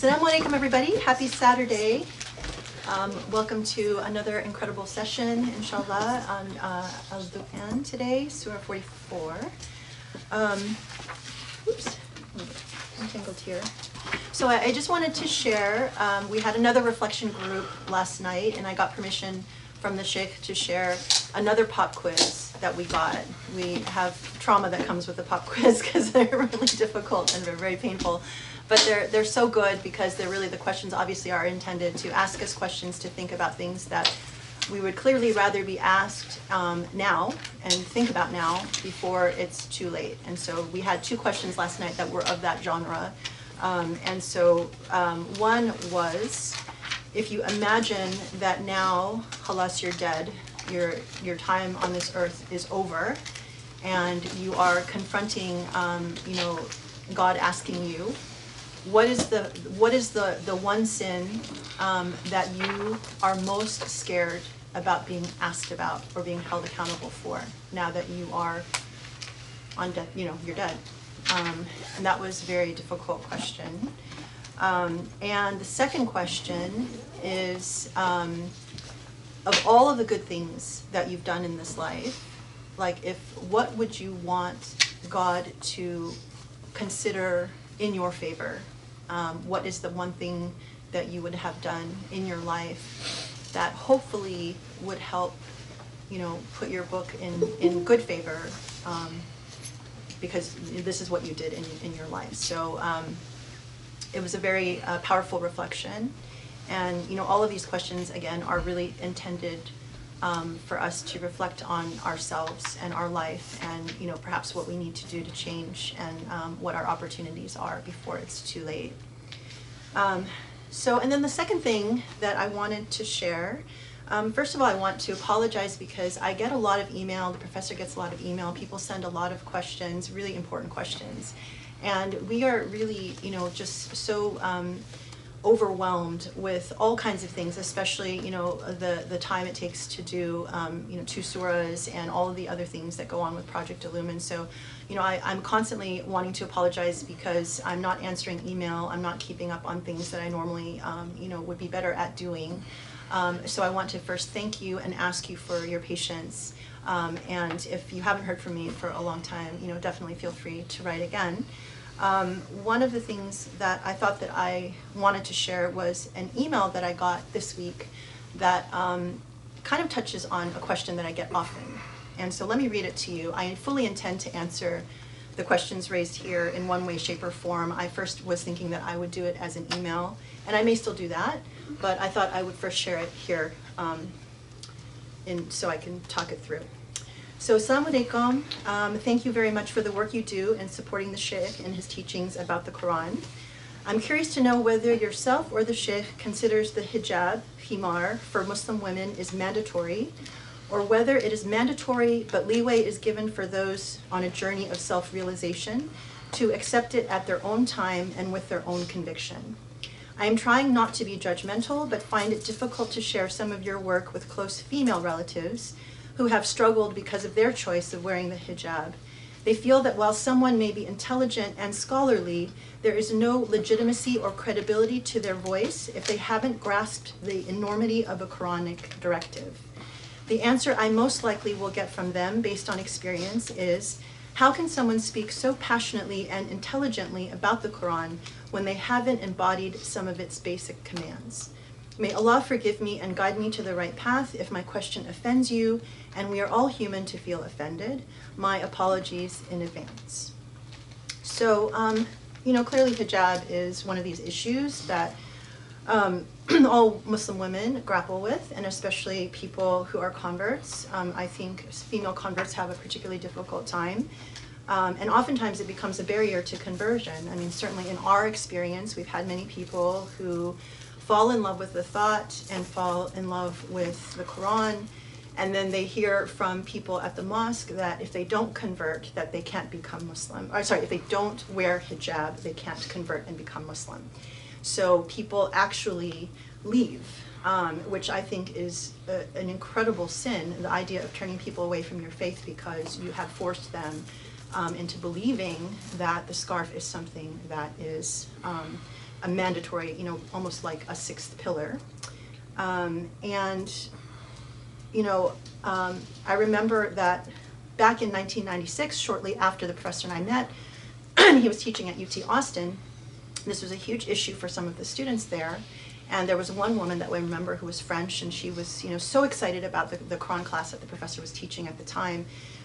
Assalamu alaikum, everybody. Happy Saturday. Um, welcome to another incredible session, inshallah, on uh, Al Du'an today, Surah 44. Um, oops, I'm tangled here. So I, I just wanted to share. Um, we had another reflection group last night, and I got permission from the sheikh to share another pop quiz that we got. We have trauma that comes with the pop quiz because they're really difficult and they're very painful. But they're, they're so good because they're really, the questions obviously are intended to ask us questions to think about things that we would clearly rather be asked um, now and think about now before it's too late. And so we had two questions last night that were of that genre. Um, and so um, one was, if you imagine that now, halas, you're dead, your, your time on this earth is over, and you are confronting, um, you know, God asking you, what is the what is the the one sin um, that you are most scared about being asked about or being held accountable for now that you are on death you know you're dead? Um, and that was a very difficult question. Um, and the second question is um, of all of the good things that you've done in this life like if what would you want god to consider in your favor um, what is the one thing that you would have done in your life that hopefully would help, you know, put your book in, in good favor um, because this is what you did in, in your life. So um, it was a very uh, powerful reflection. And, you know, all of these questions, again, are really intended um, for us to reflect on ourselves and our life and, you know, perhaps what we need to do to change and um, what our opportunities are before it's too late. Um, so, and then the second thing that I wanted to share, um, first of all, I want to apologize because I get a lot of email, the professor gets a lot of email, people send a lot of questions, really important questions. And we are really, you know, just so um, overwhelmed with all kinds of things, especially you know the the time it takes to do um, you know two surahs and all of the other things that go on with Project Illumine. So, you know, I, I'm constantly wanting to apologize because I'm not answering email. I'm not keeping up on things that I normally um, you know would be better at doing. Um, so I want to first thank you and ask you for your patience. Um, and if you haven't heard from me for a long time, you know, definitely feel free to write again. Um, one of the things that I thought that I wanted to share was an email that I got this week that um, kind of touches on a question that I get often. And so let me read it to you. I fully intend to answer the questions raised here in one way, shape, or form. I first was thinking that I would do it as an email, and I may still do that, but I thought I would first share it here um, in, so I can talk it through. So, Assalamu alaikum. Um, thank you very much for the work you do in supporting the Sheikh and his teachings about the Quran. I'm curious to know whether yourself or the Sheikh considers the hijab, himar, for Muslim women is mandatory, or whether it is mandatory but leeway is given for those on a journey of self realization to accept it at their own time and with their own conviction. I am trying not to be judgmental, but find it difficult to share some of your work with close female relatives who have struggled because of their choice of wearing the hijab. They feel that while someone may be intelligent and scholarly, there is no legitimacy or credibility to their voice if they haven't grasped the enormity of a Quranic directive. The answer I most likely will get from them, based on experience, is how can someone speak so passionately and intelligently about the Quran when they haven't embodied some of its basic commands? May Allah forgive me and guide me to the right path if my question offends you, and we are all human to feel offended. My apologies in advance. So, um, you know, clearly hijab is one of these issues that um, all Muslim women grapple with, and especially people who are converts. Um, I think female converts have a particularly difficult time. Um, and oftentimes it becomes a barrier to conversion. I mean, certainly in our experience, we've had many people who fall in love with the thought and fall in love with the Quran. And then they hear from people at the mosque that if they don't convert, that they can't become Muslim. Or sorry, if they don't wear hijab, they can't convert and become Muslim. So people actually leave, um, which I think is a, an incredible sin. The idea of turning people away from your faith because you have forced them um, into believing that the scarf is something that is um, a mandatory, you know, almost like a sixth pillar. Um, and, you know, um, I remember that back in 1996, shortly after the professor and I met, he was teaching at UT Austin. This was a huge issue for some of the students there. And there was one woman that I remember who was French, and she was, you know, so excited about the, the Quran class that the professor was teaching at the time,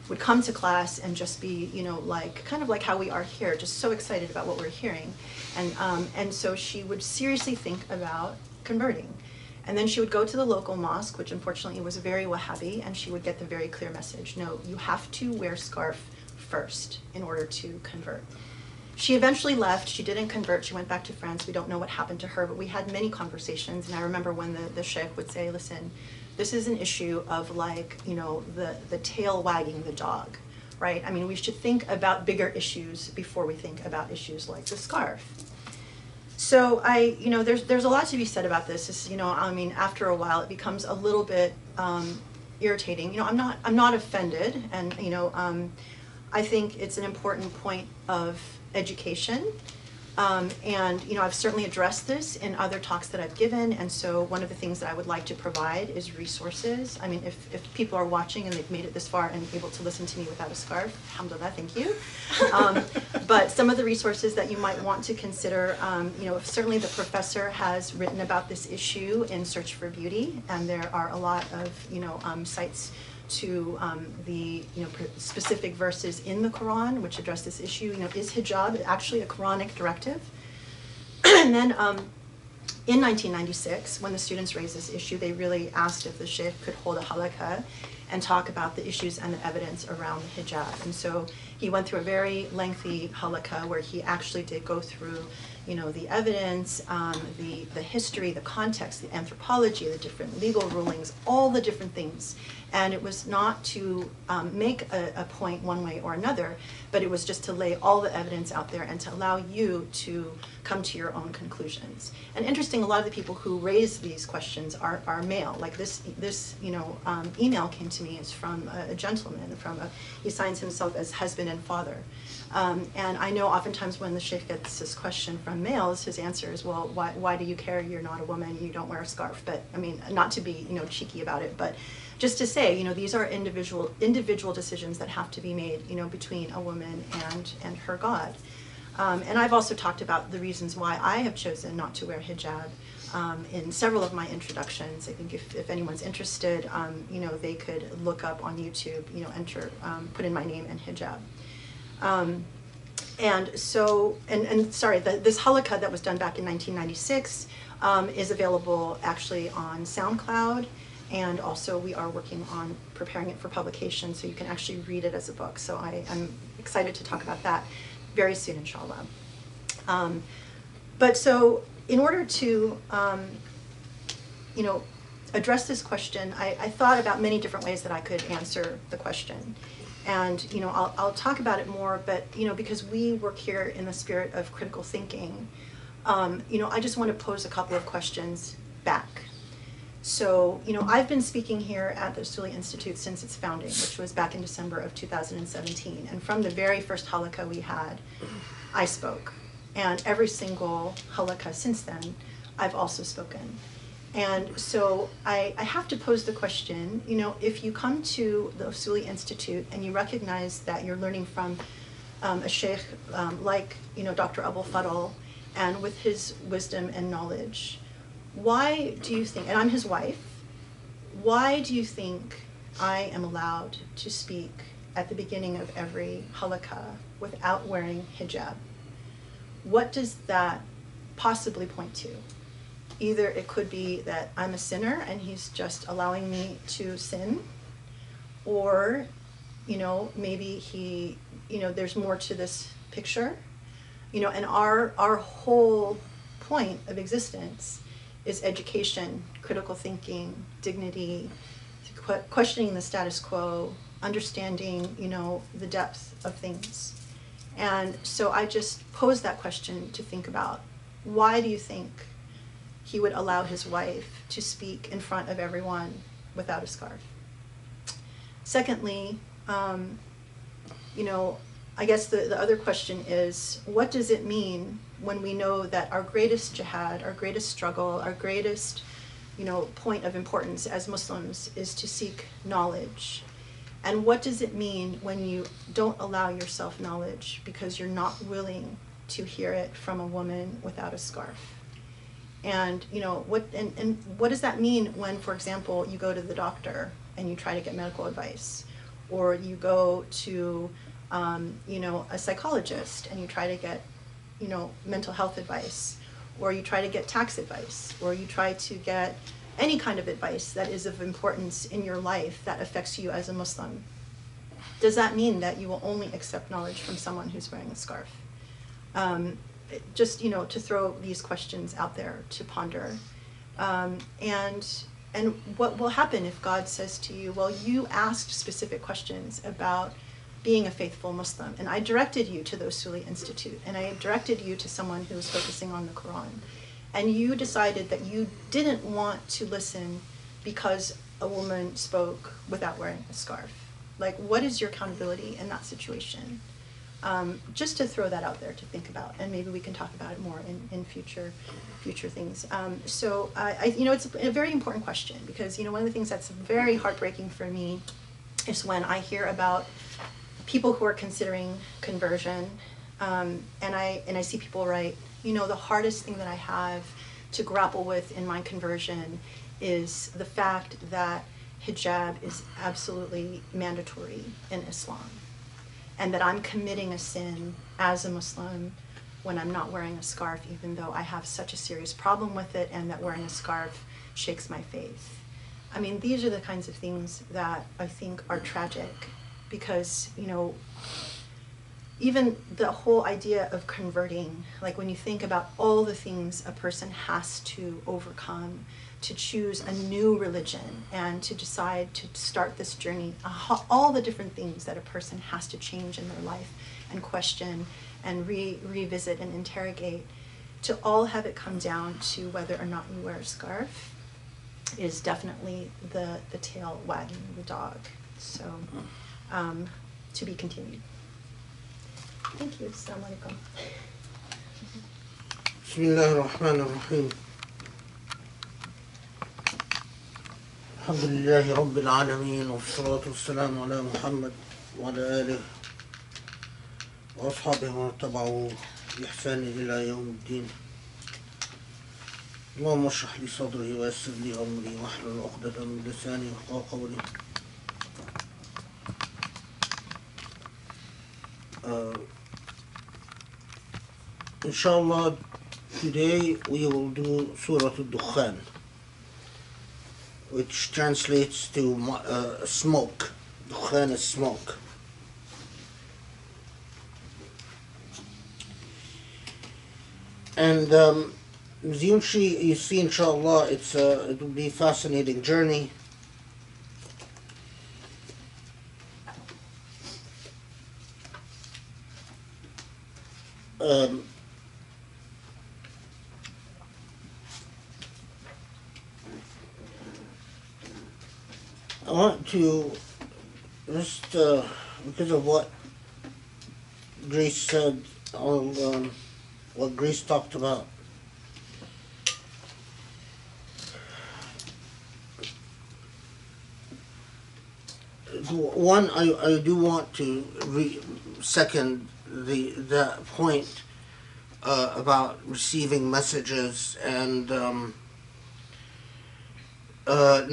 would come to class and just be, you know, like kind of like how we are here, just so excited about what we're hearing, and um, and so she would seriously think about converting, and then she would go to the local mosque, which unfortunately was very Wahhabi, and she would get the very clear message: no, you have to wear scarf first in order to convert. She eventually left. She didn't convert. She went back to France. We don't know what happened to her, but we had many conversations. And I remember when the, the sheikh would say, listen, this is an issue of like, you know, the, the tail wagging the dog, right? I mean, we should think about bigger issues before we think about issues like the scarf. So I, you know, there's, there's a lot to be said about this. You know, I mean, after a while, it becomes a little bit um, irritating. You know, I'm not, I'm not offended. And, you know, um, I think it's an important point of education. Um, and you know, I've certainly addressed this in other talks that I've given, and so one of the things that I would like to provide is resources. I mean, if, if people are watching and they've made it this far and able to listen to me without a scarf, alhamdulillah, thank you. Um, but some of the resources that you might want to consider, um, you know, certainly the professor has written about this issue in Search for Beauty, and there are a lot of, you know, um, sites to um, the you know specific verses in the Quran which address this issue. You know, is hijab actually a Quranic directive? and then um, in 1996, when the students raised this issue, they really asked if the sheikh could hold a halaqa and talk about the issues and the evidence around the hijab. And so he went through a very lengthy halaqa where he actually did go through you know, the evidence, um, the, the history, the context, the anthropology, the different legal rulings, all the different things. And it was not to um, make a, a point one way or another, but it was just to lay all the evidence out there and to allow you to come to your own conclusions. And interesting, a lot of the people who raise these questions are, are male. Like this, this you know, um, email came to me is from a, a gentleman, from a, he signs himself as husband and father. Um, and I know oftentimes when the sheikh gets this question from males, his answer is, well, why, why do you care? You're not a woman, you don't wear a scarf. But I mean, not to be, you know, cheeky about it, but just to say, you know, these are individual, individual decisions that have to be made, you know, between a woman and, and her God. Um, and I've also talked about the reasons why I have chosen not to wear hijab um, in several of my introductions. I think if, if anyone's interested, um, you know, they could look up on YouTube, you know, enter, um, put in my name and hijab. Um, and so, and, and sorry, the, this halaqa that was done back in 1996 um, is available actually on SoundCloud. And also we are working on preparing it for publication so you can actually read it as a book. So I, am excited to talk about that very soon, inshallah. Um, but so in order to, um, you know, address this question, I, I thought about many different ways that I could answer the question. And you know, I'll, I'll talk about it more, but you know, because we work here in the spirit of critical thinking, um, you know, I just want to pose a couple of questions back. So, you know, I've been speaking here at the Usuli Institute since its founding, which was back in December of 2017. And from the very first halaqa we had, I spoke. And every single halaqa since then, I've also spoken. And so I, I have to pose the question, you know, if you come to the Usuli Institute and you recognize that you're learning from um, a sheikh um, like, you know, Dr. Abou El Fadl, and with his wisdom and knowledge, why do you think, and I'm his wife, why do you think I am allowed to speak at the beginning of every halaqa without wearing hijab? What does that possibly point to? either it could be that I'm a sinner and he's just allowing me to sin, or, you know, maybe he, you know, there's more to this picture, you know, and our our whole point of existence is education, critical thinking, dignity, questioning the status quo, understanding, you know, the depth of things. And so I just pose that question to think about. Why do you think he would allow his wife to speak in front of everyone without a scarf. Secondly, um, you know, I guess the, the other question is what does it mean when we know that our greatest jihad, our greatest struggle, our greatest, you know, point of importance as Muslims is to seek knowledge. And what does it mean when you don't allow yourself knowledge because you're not willing to hear it from a woman without a scarf? And you know what? And, and what does that mean when, for example, you go to the doctor and you try to get medical advice, or you go to, um, you know, a psychologist and you try to get, you know, mental health advice, or you try to get tax advice, or you try to get any kind of advice that is of importance in your life that affects you as a Muslim. Does that mean that you will only accept knowledge from someone who's wearing a scarf? Um, just you know to throw these questions out there to ponder um, and and what will happen if god says to you well you asked specific questions about being a faithful muslim. And i directed you to the usuli institute and i directed you to someone who was focusing on the quran. And you decided that you didn't want to listen because a woman spoke without wearing a scarf. Like what is your accountability in that situation? Um, just to throw that out there to think about, and maybe we can talk about it more in, in future future things. Um, so I, I, you know, it's a very important question because you know one of the things that's very heartbreaking for me is when I hear about people who are considering conversion, um, and I and I see people write, you know, the hardest thing that I have to grapple with in my conversion is the fact that hijab is absolutely mandatory in Islam and that I'm committing a sin as a Muslim when I'm not wearing a scarf, even though I have such a serious problem with it, and that wearing a scarf shakes my faith. I mean, these are the kinds of things that I think are tragic because, you know, even the whole idea of converting, like when you think about all the things a person has to overcome to choose a new religion and to decide to start this journey, all the different things that a person has to change in their life and question and re- revisit and interrogate, to all have it come down to whether or not you wear a scarf is definitely the, the tail wagging the dog. So, um, to be continued. Thank you. Assalamu alaikum. بسم الله الرحمن الرحيم الحمد لله رب العالمين والصلاة والسلام على محمد وعلى آله وأصحابه ومن تبعوا بإحسان إلى يوم الدين اللهم اشرح لي صدري ويسر لي أمري واحلل عقدة من لساني يفقهوا قولي uh, Inshallah, today we will do Surah Al-Dukhan, which translates to uh, smoke. Dukhan is smoke. And um, you see, inshallah, it's a, it will be a fascinating journey. Um, I want to just uh, because of what Grace said on um, what Grace talked about. One, I, I do want to re- second the that point uh, about receiving messages and um, uh,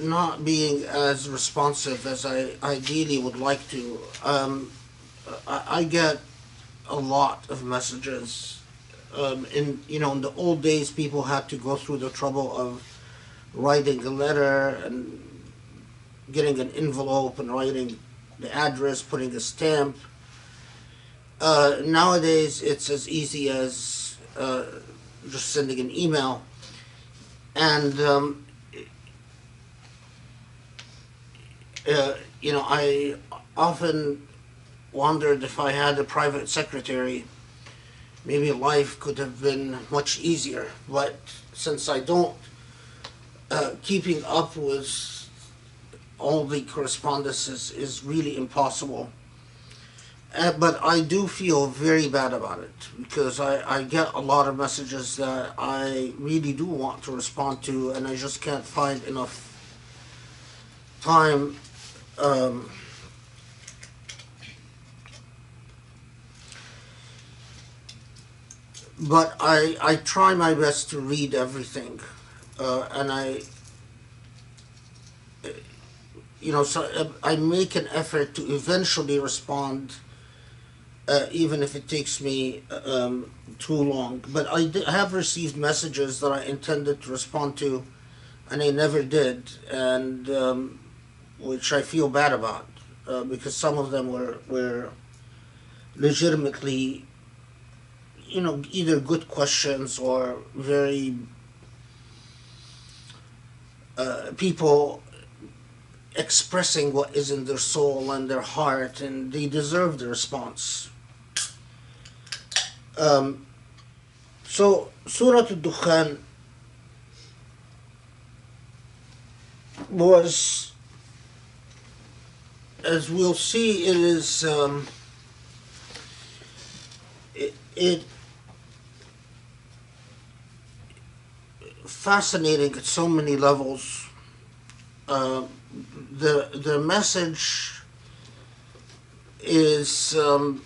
not being as responsive as I ideally would like to. Um, I, I get a lot of messages. Um, in you know, in the old days, people had to go through the trouble of writing a letter and getting an envelope and writing the address, putting a stamp. Uh, nowadays, it's as easy as uh, just sending an email, and um, uh, you know, I often wondered if I had a private secretary, maybe life could have been much easier. But since I don't, uh, keeping up with all the correspondences is really impossible. Uh, but I do feel very bad about it because I, I get a lot of messages that I really do want to respond to, and I just can't find enough time. Um, but I, I try my best to read everything, uh, and I, you know, so uh, I make an effort to eventually respond uh, even if it takes me um, too long. But I have received messages that I intended to respond to, and I never did, and um, which I feel bad about uh, because some of them were were legitimately, you know, either good questions or very uh, people expressing what is in their soul and their heart, and they deserve the response. Um, so, Surah Al-Dukhan was, as we'll see, it is, um, it, it fascinating at so many levels. Uh, the the message is um,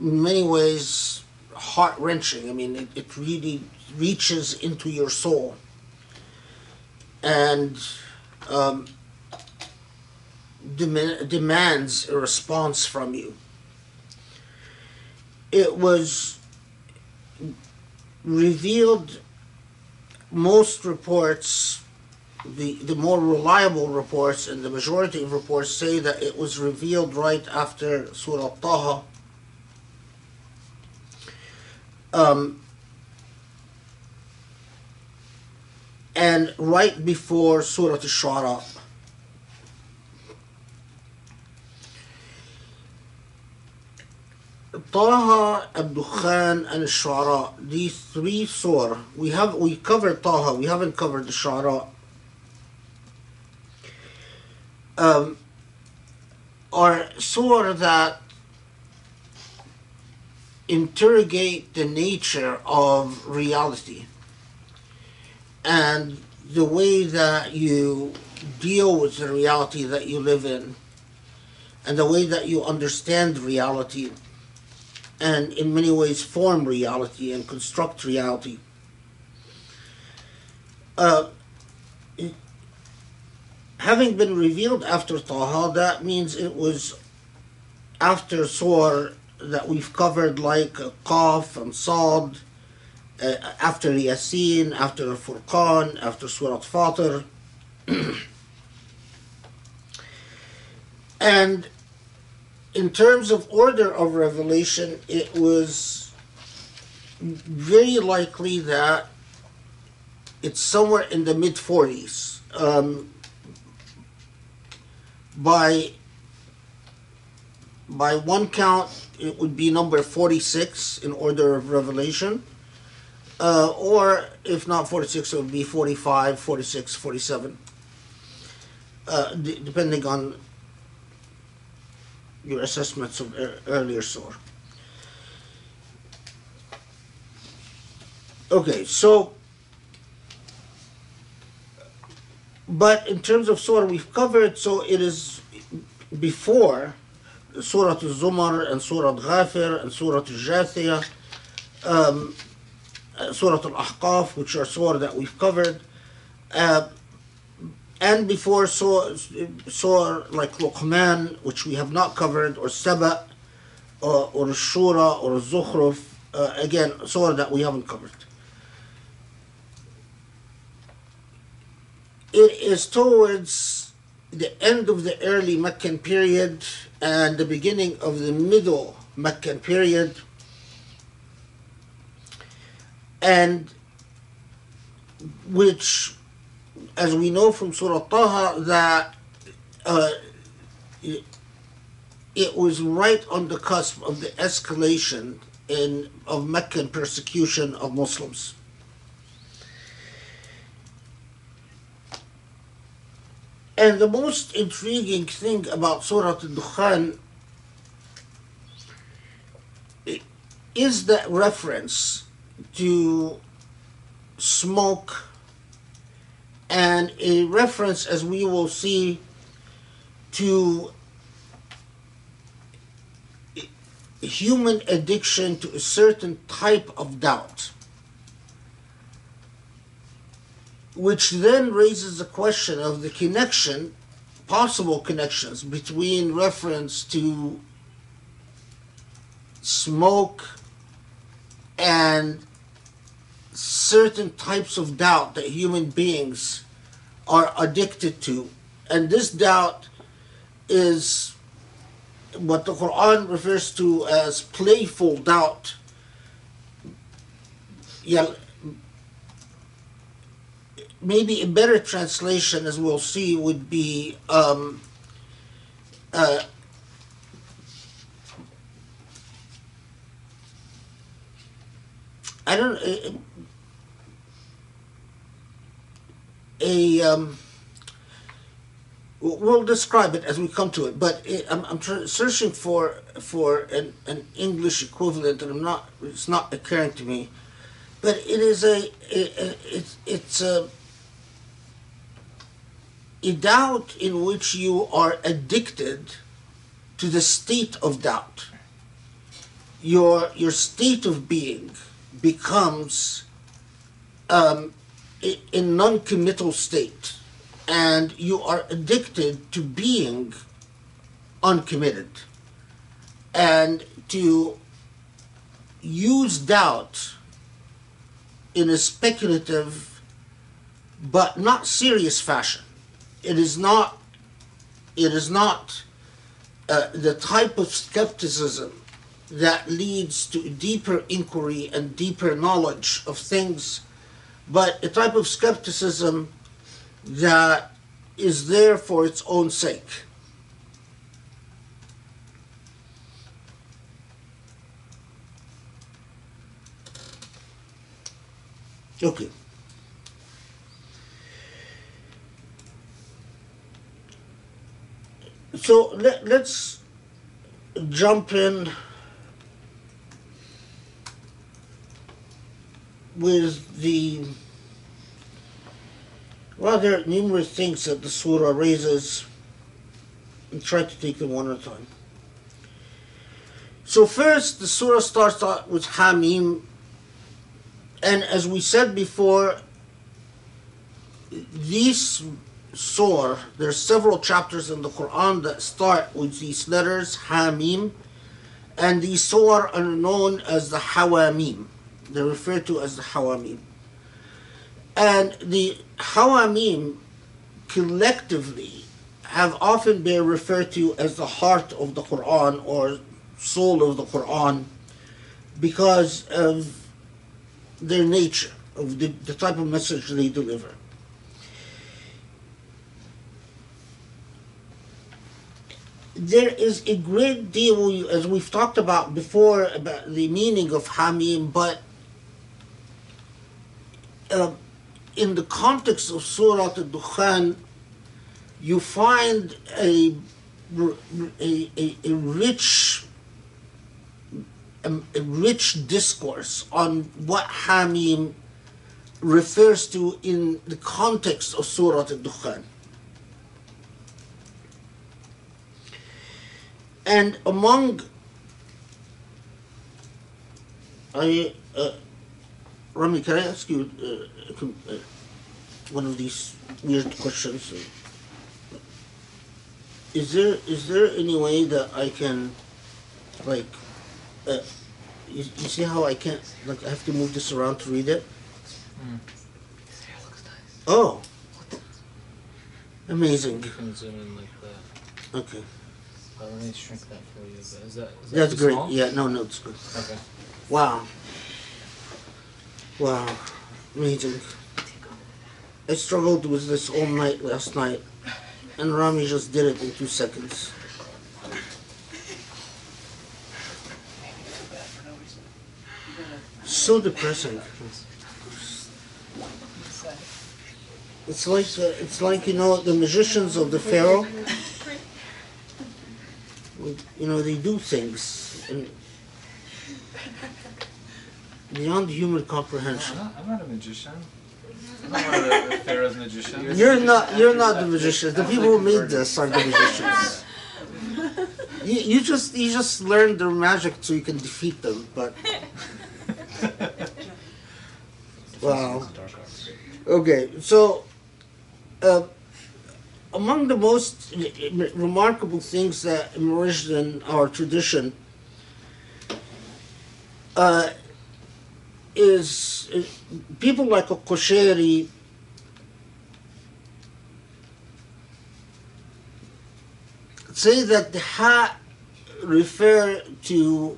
in many ways heart wrenching. I mean, it, it really reaches into your soul and um, dem- demands a response from you. It was revealed, most reports, the, the more reliable reports and the majority of reports say that it was revealed right after Surah Taha um, and right before Surah Al-Shu'ara. Taha, Al-Dukhan, and Al-Shu'ara, these three surah, we have we covered Taha, we haven't covered the Shu'ara. Um, are surah that interrogate the nature of reality and the way that you deal with the reality that you live in and the way that you understand reality and in many ways form reality and construct reality. Uh, having been revealed after Taha, that means it was after Surah that we've covered like Qaf and Sad, uh, after Yasin, after Furqan, after Surah Fatir. and in terms of order of revelation, it was very likely that it's somewhere in the mid 40s. Um, by by one count, it would be number 46 in order of revelation. Uh, or if not 46, it would be 45, 46, 47, uh, d- depending on your assessments of ear- earlier surah. Okay, so, but in terms of surah we've covered, so it is before Surah Al-Zumar and Surah Al-Ghafir and Surah Al-Jathiyah, um, uh, Surah Al-Ahqaf, which are surah that we've covered, uh, and before surah, surah like Luqman, which we have not covered, or Saba, or, or Shura, or Zukhruf, uh, again, surah that we haven't covered. It is towards the end of the early Meccan period and the beginning of the middle Meccan period. And which, as we know from Surah Taha, that uh, it, was right on the cusp of the escalation in of Meccan persecution of Muslims. And the most intriguing thing about Surah Al-Dukhan is that reference to smoke and a reference, as we will see, to human addiction to a certain type of doubt. Which then raises the question of the connection, possible connections between reference to smoke and certain types of doubt that human beings are addicted to. And this doubt is what the Quran refers to as playful doubt. Maybe a better translation, as we'll see, would be um, uh, I don't uh, a um, we'll describe it as we come to it. But I'm, I'm searching for for an, an English equivalent, and I'm not. It's not occurring to me. But it is a, a, a it's it's a a doubt in which you are addicted to the state of doubt. Your your state of being becomes um, a, a non-committal state, and you are addicted to being uncommitted, and to use doubt in a speculative but not serious fashion. It is not. It is not uh, the type of skepticism that leads to deeper inquiry and deeper knowledge of things, but a type of skepticism that is there for its own sake. Okay. So let, let's jump in with the rather numerous things that the surah raises and try to take them one at a time. So first, the surah starts out with Hamim, and as we said before, these surah, there are several chapters in the Quran that start with these letters, Hamim, and these surah are known as the Hawamim. They're referred to as the Hawamim. And the Hawamim collectively have often been referred to as the heart of the Quran or soul of the Quran because of their nature, of the, the type of message they deliver. There is a great deal, as we've talked about before, about the meaning of Hamim, but uh, in the context of Surah Al-Dukhan, you find a, a, a, a rich a, a rich discourse on what Hamim refers to in the context of Surah Al-Dukhan. And among I uh, Rami, can I ask you uh, uh, one of these weird questions? Is there is there any way that I can, like, uh, you, you see how I can't like I have to move this around to read it? Oh, amazing. You can zoom in like that. Okay, Uh, let me shrink that for you. Is that, is that that's great. small? Yeah, no, no, it's good. Okay. Wow. Wow, amazing. I struggled with this all night last night, and Rami just did it in two seconds. So depressing. It's like uh, it's like you know the magicians of the pharaoh. You know they do things, beyond human I'm comprehension. not, I'm not a magician. I'm not one of the Pharaoh's magicians. You're not. You're not the magician. The people who made this are the magicians. You, you just you just learned their magic so you can defeat them. But wow. Okay, so uh, among the most eh, eh, remarkable things that emerged in our tradition uh, is eh, people like al-Qushayri say that the ha refer to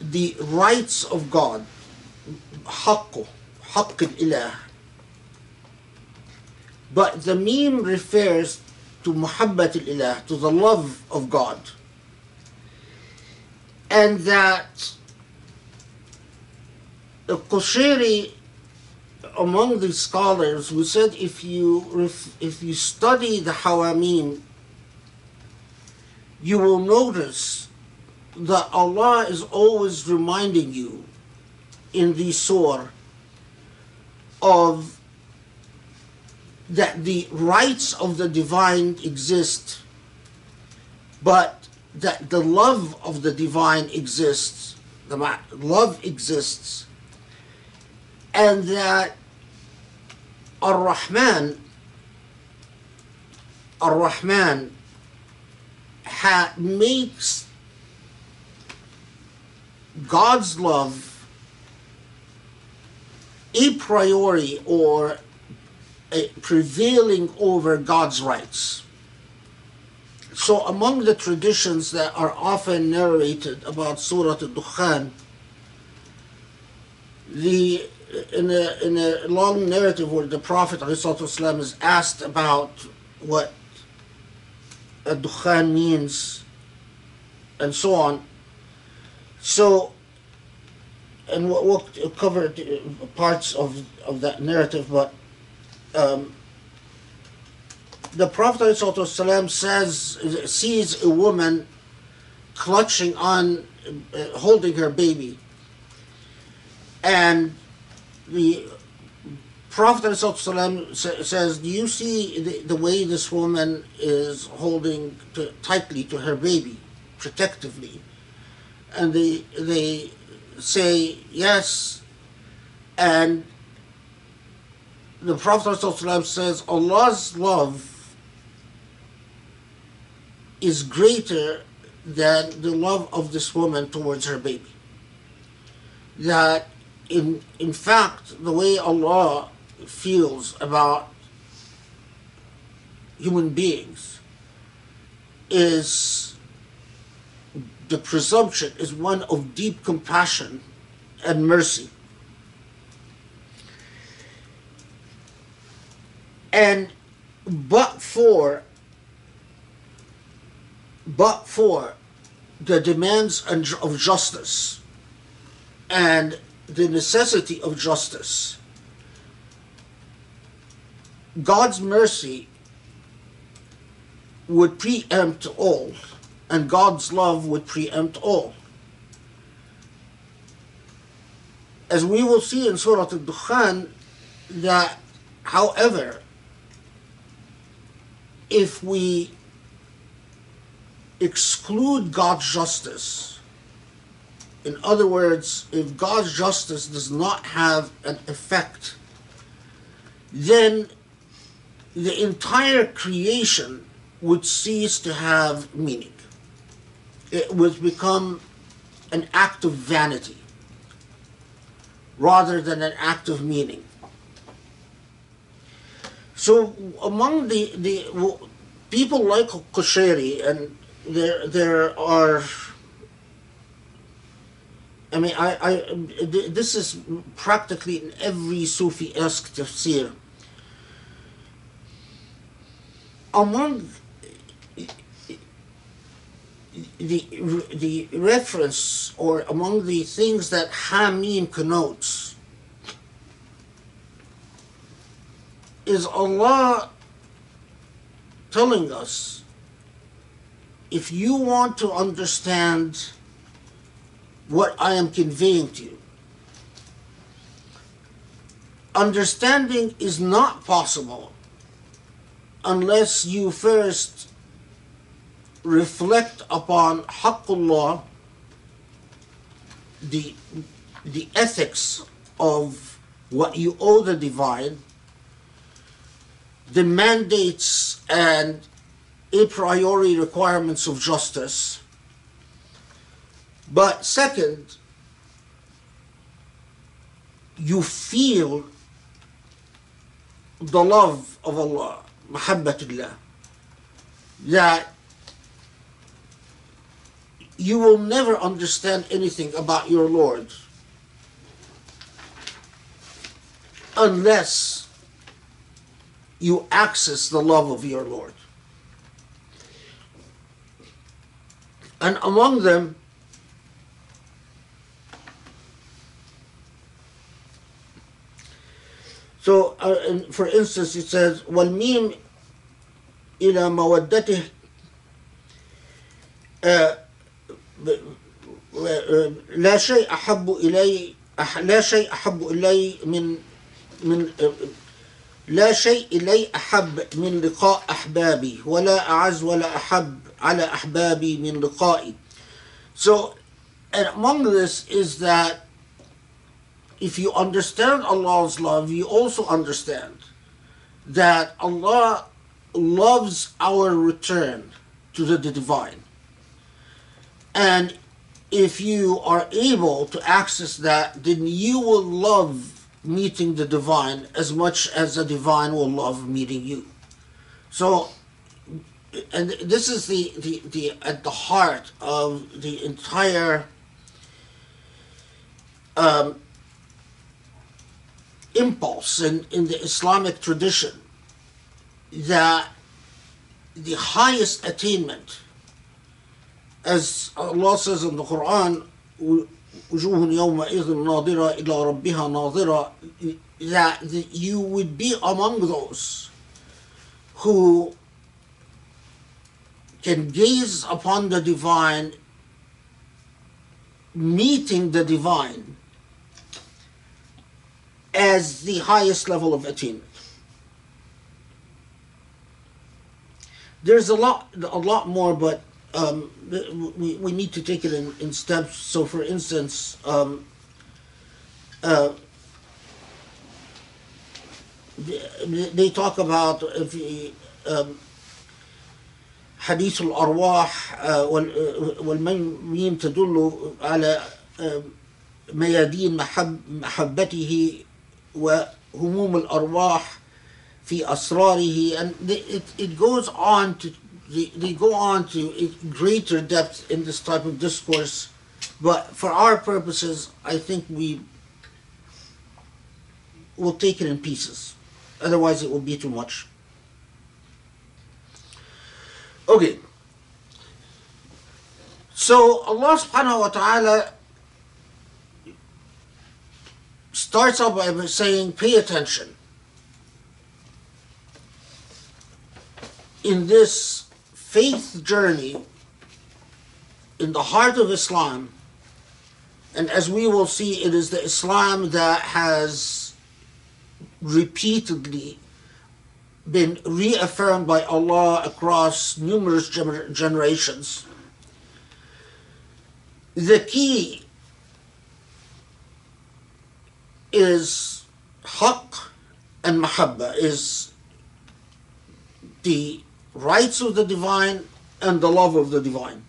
the rights of God, حقه, حق ilah. But the meme refers to muhabbat al-ilah, to the love of God. And that Qushiri, among the scholars, who said if you, if you study the Hawamim, you will notice that Allah is always reminding you in the surah of that the rights of the divine exist, but that the love of the divine exists, the love exists, and that Ar-Rahman, Ar-Rahman ha- makes God's love a priori or prevailing over God's rights. So, among the traditions that are often narrated about Surah Al-Dukhan, the in a in a long narrative where the Prophet ﷺ is asked about what Al-Dukhan means and so on. So, and we'll, we'll cover parts of, of that narrative, but um, the Prophet ﷺ says, sees a woman clutching on, uh, holding her baby. And the Prophet ﷺ sa- says, Do you see the, the way this woman is holding to, tightly to her baby, protectively? And they, they say, Yes. And the Prophet ﷺ says, Allah's love is greater than the love of this woman towards her baby. That in in fact the way Allah feels about human beings is the presumption is one of deep compassion and mercy. And but for but for the demands of justice and the necessity of justice, God's mercy would preempt all, and God's love would preempt all. As we will see in Surah Al-Dukhan, that however, if we exclude God's justice, in other words, if God's justice does not have an effect, then the entire creation would cease to have meaning. It would become an act of vanity rather than an act of meaning. So among the, the people like Qushayri, and there there are I mean, I, I, this is practically in every Sufi-esque tafsir. Among the, the reference or among the things that Hamim connotes is Allah telling us if you want to understand what I am conveying to you. Understanding is not possible unless you first reflect upon Haqqullah, the, the ethics of what you owe the divine, the mandates and a priori requirements of justice. But second, you feel the love of Allah, mahabbatullah, that you will never understand anything about your Lord unless you access the love of your Lord. And among them, so uh, in- for instance, it says, وَالْمِيمِ إِلَى مَوَدَّتِهِ آه، ب- و- آه، لا شيء أحب إلي أح- لا شيء أحب إلي من من آه، لا شيء إلي أحب من لقاء أحبابي ولا أعز ولا أحب على أحبابي من لقائي. So, and among this is that if you understand Allah's love, you also understand that Allah loves our return to the divine. And if you are able to access that, then you will love meeting the divine as much as the divine will love meeting you. So, and this is the, the, the at the heart of the entire um, impulse in, in the Islamic tradition that the highest attainment as Allah says in the Quran, وجوه يومئذ ناظرة إلى ربها ناظرة, that that you would be among those who can gaze upon the divine, meeting the divine as the highest level of attainment. There's a lot, a lot more, but um, th- we, we need to take it in, in steps. So, for instance, um, uh, they they talk about if you, um, حديث الأرواح آه، وال- آه، والميم تدل على آه، ميادين محب محبته وهموم الأرواح في أسراره and they- it, it goes on to they, they go on to greater depth in this type of discourse but for our purposes I think we will take it in pieces. Otherwise it will be too much. Okay. So Allah subhanahu wa ta'ala starts out by saying pay attention. In this faith journey in the heart of Islam, and as we will see, it is the Islam that has repeatedly been reaffirmed by Allah across numerous gener- generations. The key is haqq and mahabba, is the rights of the divine and the love of the divine.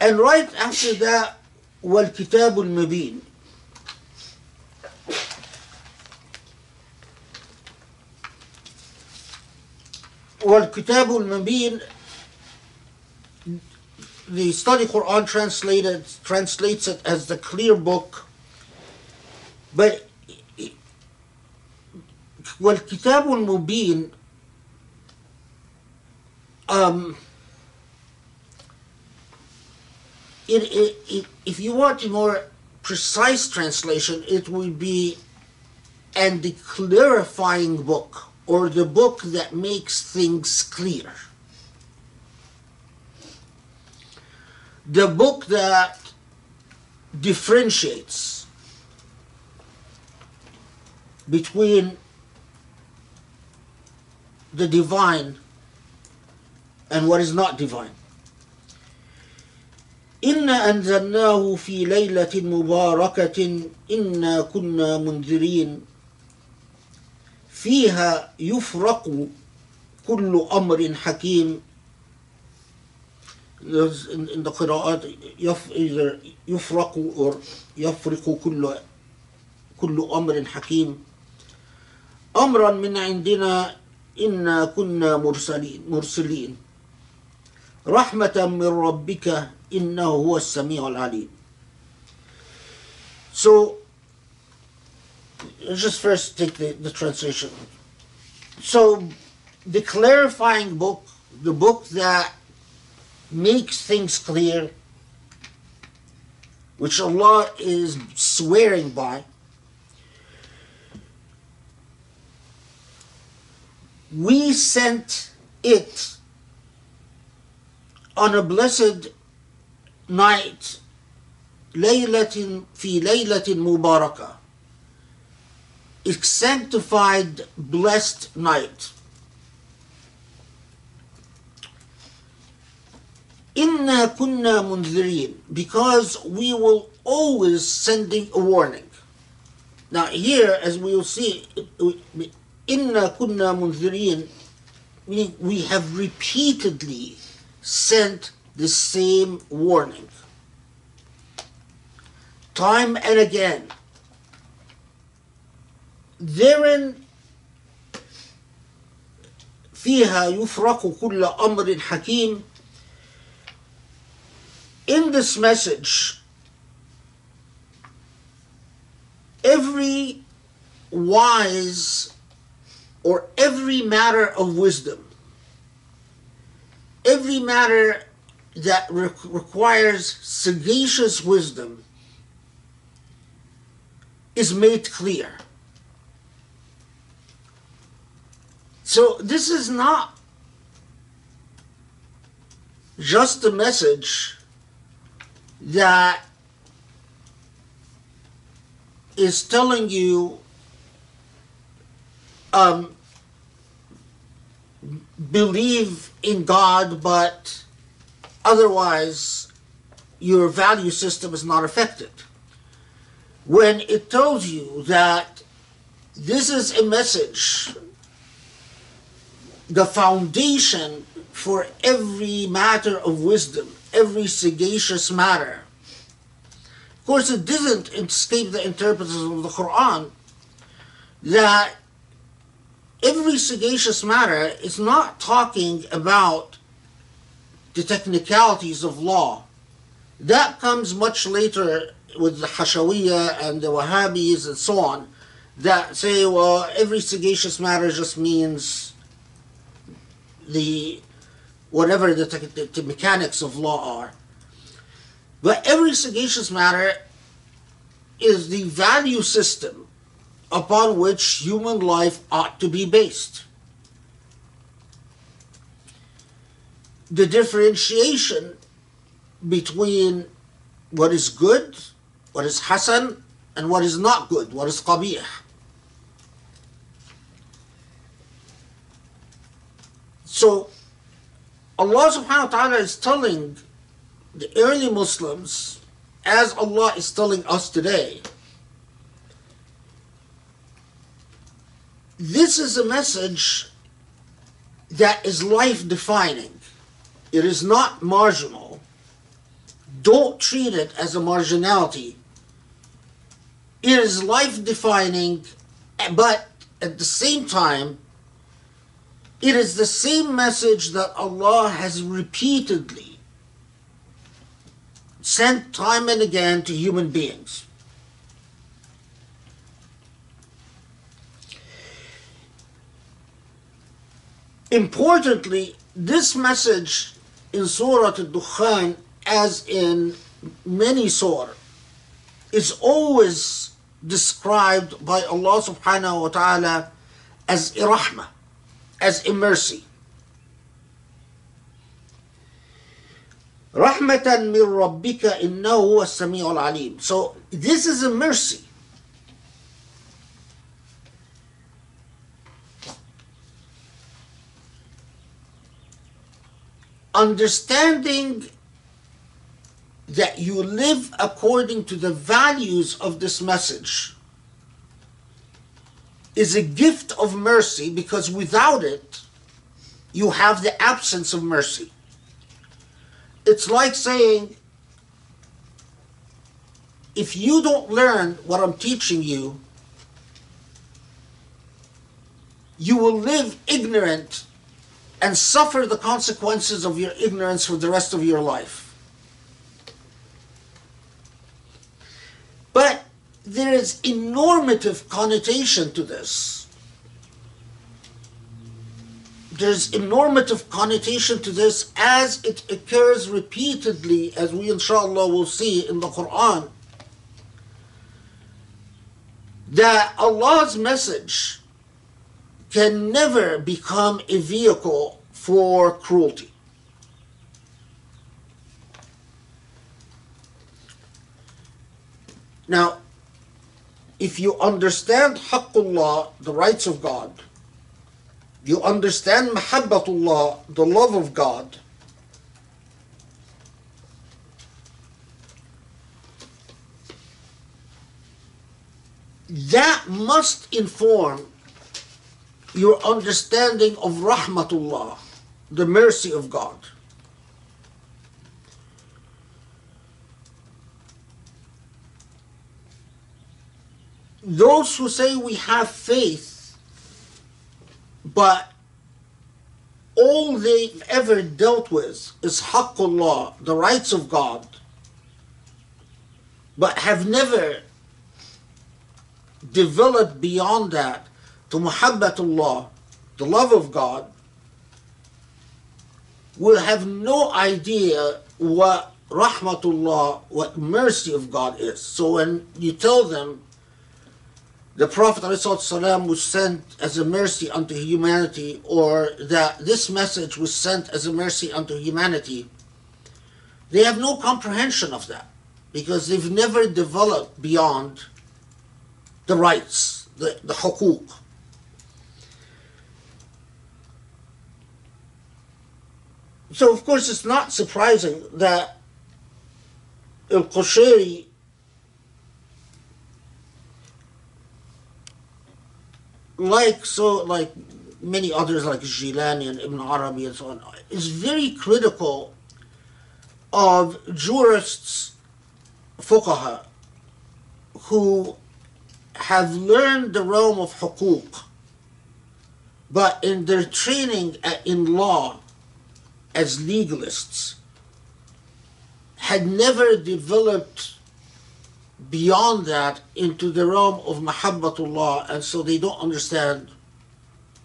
And right after that, والكتاب المبين والكتاب المبين the study Quran translated translates it as the clear book but والكتاب المبين um, it, it, it, if you want a more precise translation, it would be and the clarifying book or the book that makes things clear. the book that differentiates between the divine and what is not divine. إنا أنزلناه في ليلة مباركة إنا كنا منذرين. فيها يفرق كل أمر حكيم. In the قراءات يف, either يفرق or يفرق كل كل أمر حكيم. أمرا من عندنا إنا كنا مرسلين مرسلين رحمة من ربك إنه هو السميع العليم So let's just first take the, the translation. So the clarifying book, the book that makes things clear, which Allah is swearing by, we sent it on a blessed night ليلة في ليلة مباركة a sanctified blessed night إنا كنا منذرين because we will always sending a warning now here as we will see إنا كنا منذرين meaning we have repeatedly sent the same warning time and again therein فيها يفرق كل أمر حكيم in this message every wise or every matter of wisdom every matter that re- requires sagacious wisdom is made clear. So this is not just a message that is telling you um, believe in God, but otherwise your value system is not affected. When it tells you that this is a message, the foundation for every matter of wisdom, every sagacious matter. Of course, it doesn't escape the interpreters of the Quran that every sagacious matter is not talking about the technicalities of law. That comes much later with the Hashawiyya and the Wahhabis and so on, that say, well, every sagacious matter just means the whatever the, the, the mechanics of law are. But every sagacious matter is the value system upon which human life ought to be based. The differentiation between what is good, what is hasan, and what is not good, what is qabih. So Allah subhanahu wa ta'ala is telling the early Muslims, as Allah is telling us today, this is a message that is life defining. It is not marginal. Don't treat it as a marginality. It is life defining, but at the same time, it is the same message that Allah has repeatedly sent time and again to human beings. Importantly, this message in Surah Al-Dukhan, as in many surah, is always described by Allah subhanahu wa ta'ala as irahmah, as a mercy. رحمة من ربك إنه هو السميع العليم. So this is a mercy. Understanding that you live according to the values of this message is a gift of mercy because without it, you have the absence of mercy. It's like saying, if you don't learn what I'm teaching you, you will live ignorant and suffer the consequences of your ignorance for the rest of your life. But there is enormative connotation to this. There's enormative connotation to this as it occurs repeatedly, as we inshallah will see in the Quran, that Allah's message can never become a vehicle for cruelty. Now, if you understand Haqqullah, the rights of God, you understand Mahabbatullah, the love of God, that must inform your understanding of Rahmatullah, the mercy of God. those who say we have faith, but all they've ever dealt with is haqqullah, the rights of God, but have never developed beyond that to mahabbatullah, the love of God, will have no idea what rahmatullah, what mercy of God is. So when you tell them the Prophet ﷺ was sent as a mercy unto humanity, or that this message was sent as a mercy unto humanity, they have no comprehension of that because they've never developed beyond the rights, the, the hukuk. So, of course, it's not surprising that Al like so like many others like Jilani and Ibn Arabi and so on, is very critical of jurists, fuqaha, who have learned the realm of hukuk, but in their training in law as legalists, had never developed beyond that into the realm of mahabbatullah and so they don't understand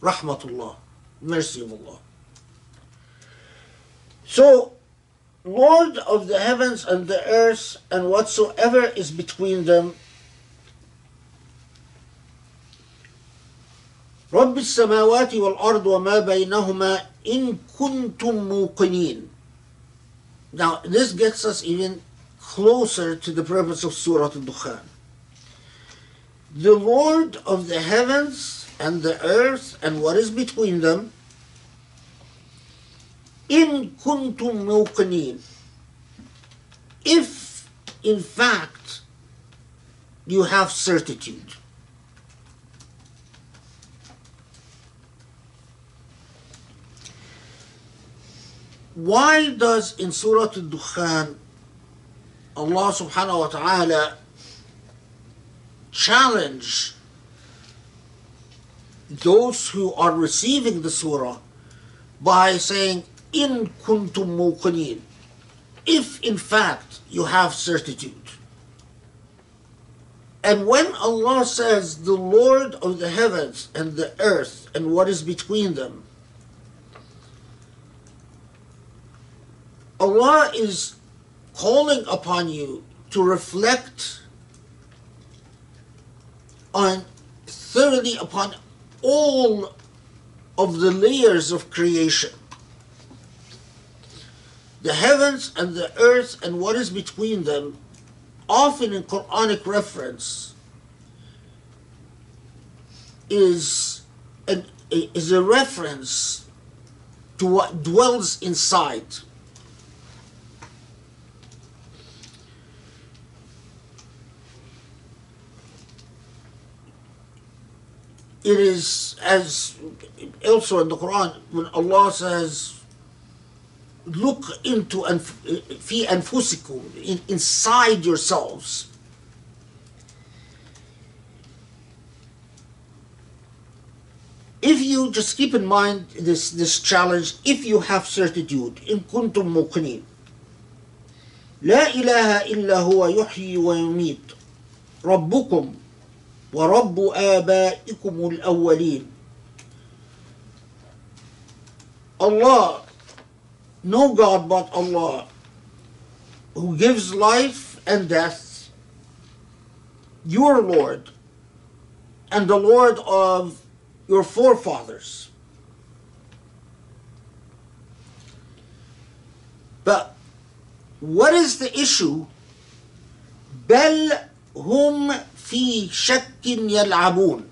rahmatullah mercy of allah. So lord of the heavens and the earth and whatsoever is between them رب السماوات والأرض وما بينهما إن كنتم موقنين Now this gets us even closer to the purpose of Surah Al-Dukhan. The Lord of the heavens and the earth and what is between them, in kuntum muqinin, if in fact you have certitude. Why does in Surah Al-Dukhan Allah subhanahu wa ta'ala challenge those who are receiving the surah by saying, In kuntum muqinin, if in fact you have certitude. And when Allah says, the Lord of the heavens and the earth and what is between them, Allah is calling upon you to reflect on thoroughly upon all of the layers of creation. the heavens and the earth and what is between them, often in Quranic reference, is an, is a reference to what dwells inside. It is as also in the Quran when Allah says, "Look into anf- fi anfusikum in, inside yourselves." if you just keep in mind this this challenge if you have certitude in kuntum muqinin لا إله إلا هو يحيي ويميت ربكم ورب آبائكم الأولين Allah no God but Allah who gives life and death your Lord and the Lord of your forefathers. But what is the issue? بل هم في شك يلعبون.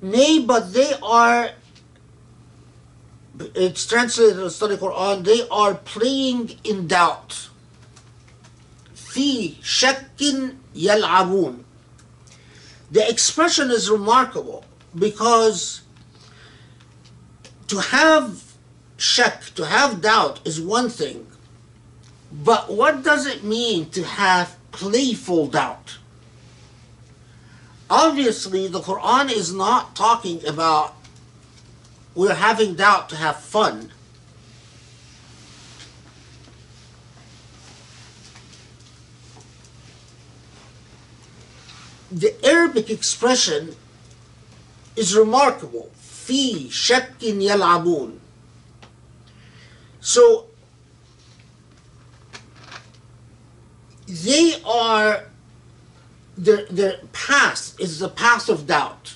Nay, but they are, it's translated in the study Quran, they are playing in doubt. في شك يلعبون. The expression is remarkable because to have shak, to have doubt is one thing, but what does it mean to have playful doubt? Obviously, the Quran is not talking about we're having doubt to have fun. the Arabic expression is remarkable. في شك يلعبون. so they are their their path is the path of doubt.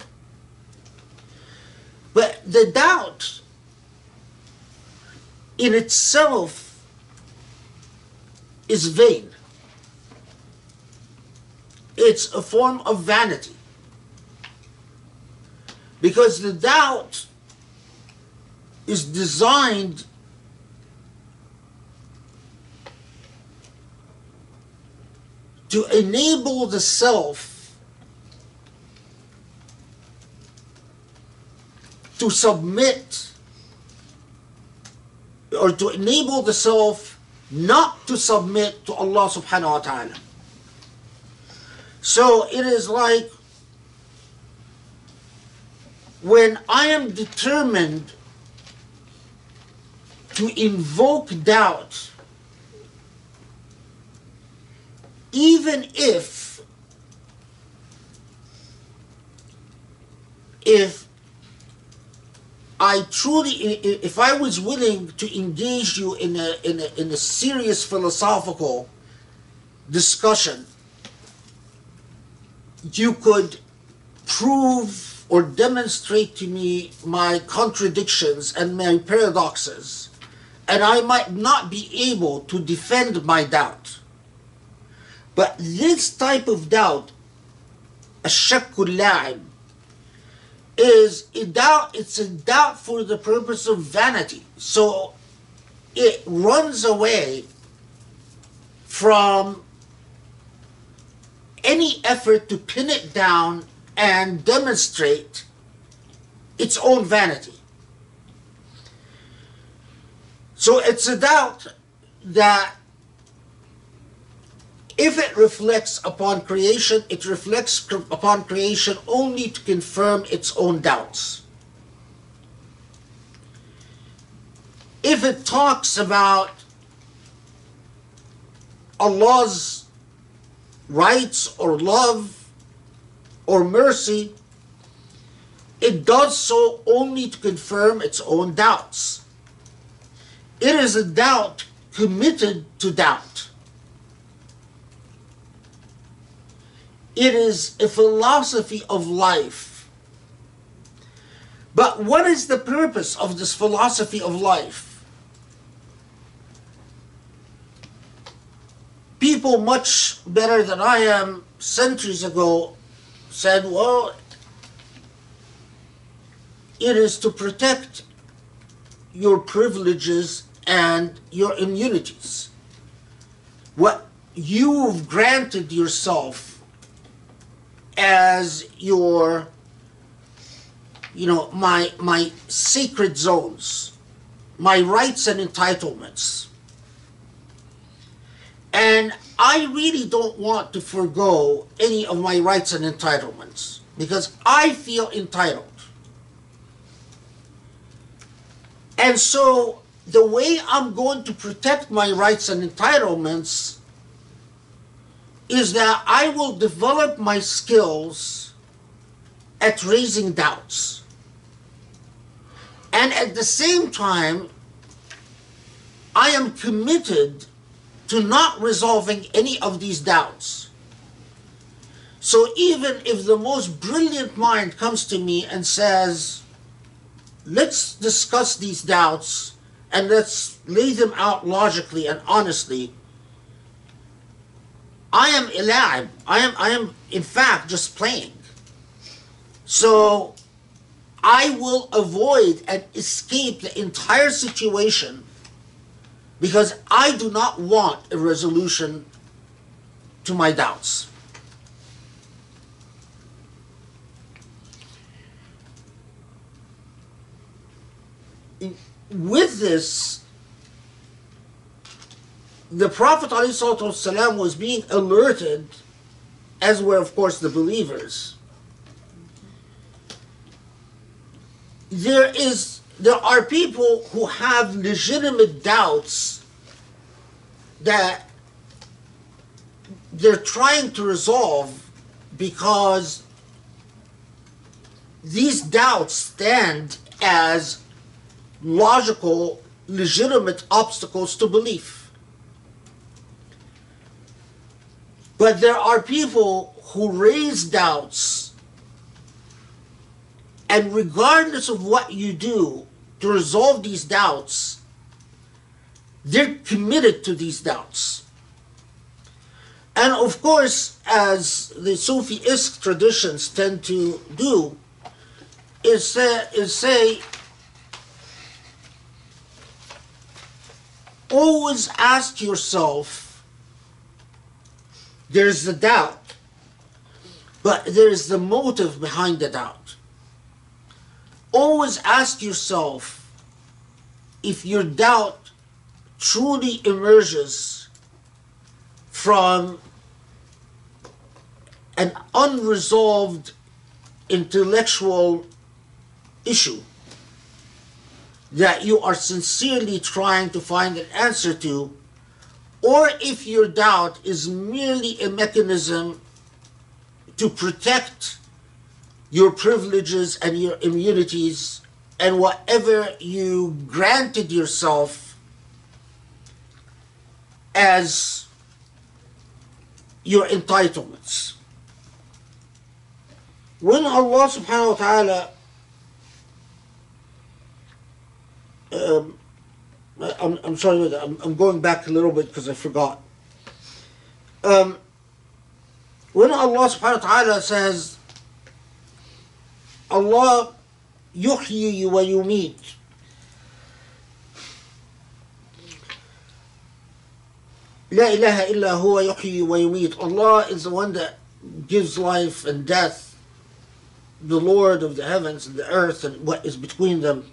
But the doubt in itself is vain it's a form of vanity. Because the doubt is designed to enable the self to submit or to enable the self not to submit to Allah subhanahu wa ta'ala. So it is like when I am determined to invoke doubt, even if if I truly, if I was willing to engage you in a, in a, in a serious philosophical discussion, you could prove or demonstrate to me my contradictions and my paradoxes, and I might not be able to defend my doubt. But this type of doubt, الشك اللاعب, is a doubt, it's a doubt for the purpose of vanity. So it runs away from any effort to pin it down and demonstrate its own vanity. So it's a doubt that if it reflects upon creation, it reflects upon creation only to confirm its own doubts. If it talks about Allah's rights or love or mercy, it does so only to confirm its own doubts. It is a doubt committed to doubt. It is a philosophy of life But what is the purpose of this philosophy of life? People much better than I am centuries ago said, well, it is to protect your privileges and your immunities. What you've granted yourself as your you know my my secret zones my rights and entitlements. And i really don't want to forego any of my rights and entitlements because i feel entitled. And so the way i'm going to protect my rights and entitlements is that i will develop my skills at raising doubts and at the same time, I am committed to not resolving any of these doubts. So even if the most brilliant mind comes to me and says, let's discuss these doubts and let's lay them out logically and honestly, I am alive. I am I am in fact just playing. So I will avoid and escape the entire situation because I do not want a resolution to my doubts. With this, the Prophet ﷺ was being alerted, as were, of course, the believers. There is there are people who have legitimate doubts that they're trying to resolve because these doubts stand as logical legitimate obstacles to belief but there are people who raise doubts and regardless of what you do to resolve these doubts, they're committed to these doubts. And of course, as the Sufi-esque traditions tend to do, is say, is say always ask yourself there's the doubt, but there's the motive behind the doubt. Always ask yourself if your doubt truly emerges from an unresolved intellectual issue that you are sincerely trying to find an answer to, or if your doubt is merely a mechanism to protect your privileges and your immunities and whatever you granted yourself as your entitlements. When Allah subhanahu wa ta'ala um, I'm, I'm sorry, I'm, I'm going back a little bit because I forgot. Um, when Allah subhanahu wa ta'ala says, Allah yuhyi wa yumit. Ilaha illa huwa yuhyi wa yumit. Allah is the one that gives life and death, the Lord of the heavens and the earth and what is between them.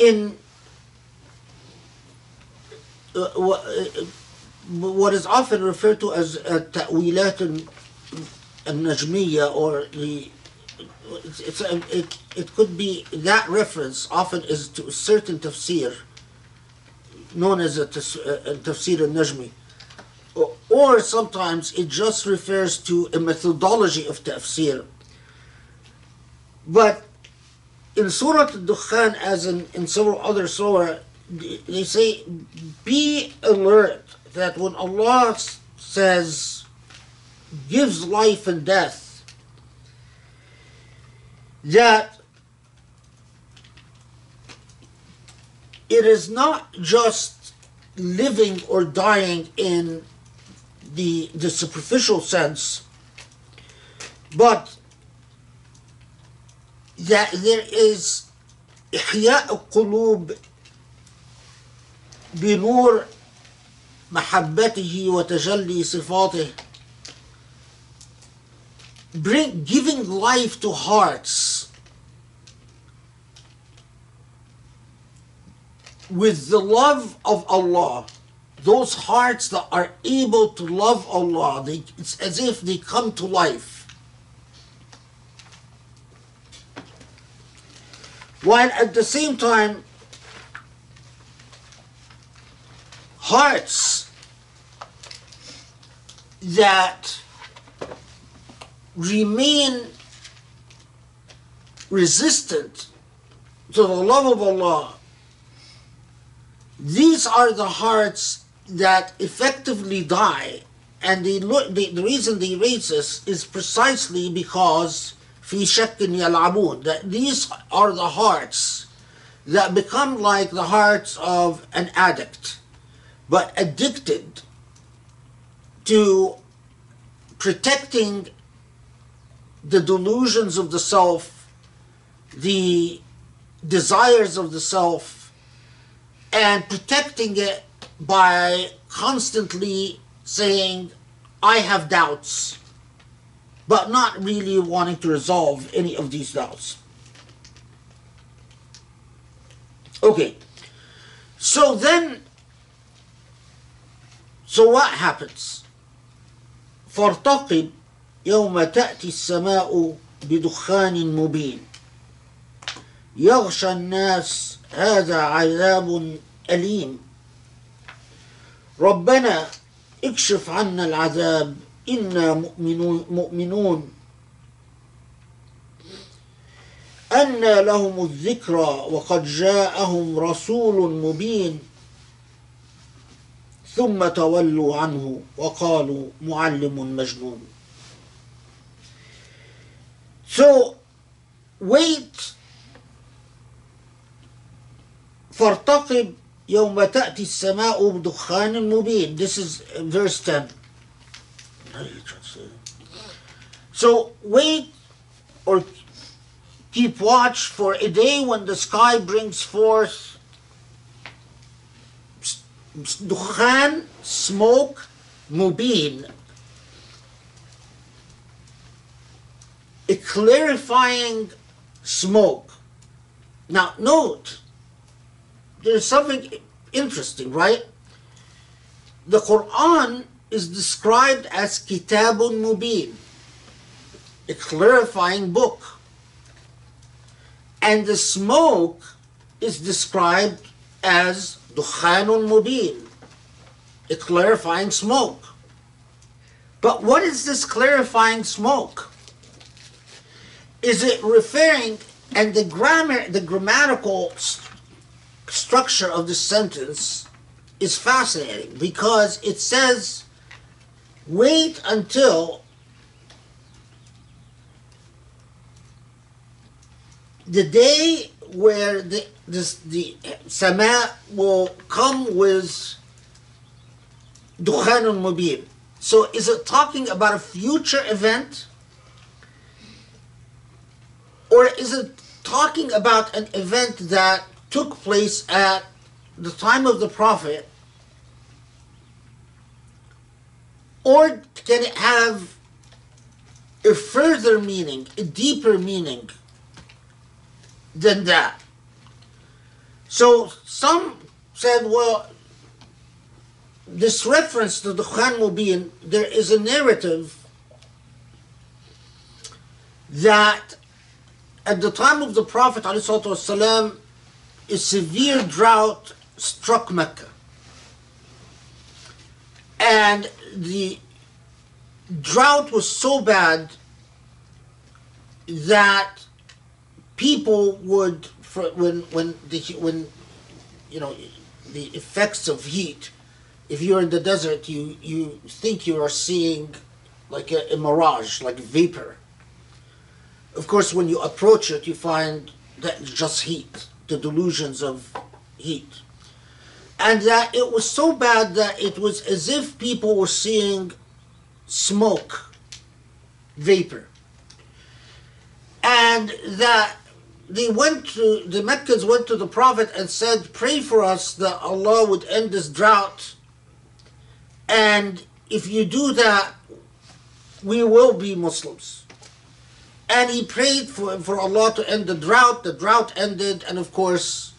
in uh, uh, uh, what is often referred to as ta'wilat al-najmiya or the it's, it, it could be that reference often is to a certain tafsir known as a, tafsir al-najmi. Or sometimes it just refers to a methodology of tafsir. But in Surah Al-Dukhan as in, in several other surah they say be alert that when Allah says gives life and death, that it is not just living or dying in the, the superficial sense, but that there is إحياء القلوب بنور محبته وتجلي صفاته bring, giving life to hearts with the love of Allah those hearts that are able to love Allah they, it's as if they come to life While at the same time hearts that remain resistant to the love of Allah, these are the hearts that effectively die. And the, the, reason they raise this is precisely because في شك يلعبون that these are the hearts that become like the hearts of an addict but addicted to protecting the delusions of the self the desires of the self and protecting it by constantly saying i have doubts But not really wanting to resolve any of these doubts. Okay, so then, so what happens? فارتقب يوم تأتي السماء بدخان مبين يغشى الناس هذا عذاب أليم ربنا اكشف عنا العذاب إنا مؤمنون, مؤمنون. أن لهم الذكرى وقد جاءهم رسول مبين. ثم تولوا عنه وقالوا معلم مجنون. So wait. فارتقب يوم تأتي السماء بدخان مبين. This is verse 10 So wait or keep watch for a day when the sky brings forth dukhan, smoke, mubin, a clarifying smoke. Now note, there's something interesting, right? The Quran is described as Kitabun Mubin, a clarifying book. And the smoke is described as Dukhanun Mubin, a clarifying smoke. But what is this clarifying smoke? Is it referring, and the grammar, the grammatical st- structure of the sentence is fascinating because it says wait until the day where the this, the sama will come with dukhanun mubin. So is it talking about a future event? Or is it talking about an event that took place at the time of the Prophet Or can it have a further meaning, a deeper meaning than that? So some said, well, this reference to Dukhan Mubin, there is a narrative that at the time of the Prophet ﷺ, a severe drought struck Mecca. And the drought was so bad that people would for when when the when you know the effects of heat if you're in the desert you you think you are seeing like a, a mirage, like vapor. Of course, when you approach it, you find that it's just heat, the delusions of heat. And that it was so bad that it was as if people were seeing smoke, vapor. And that they went to, the Meccans went to the Prophet and said, Pray for us that Allah would end this drought. And if you do that, we will be Muslims. And he prayed for, for Allah to end the drought. The drought ended, and of course,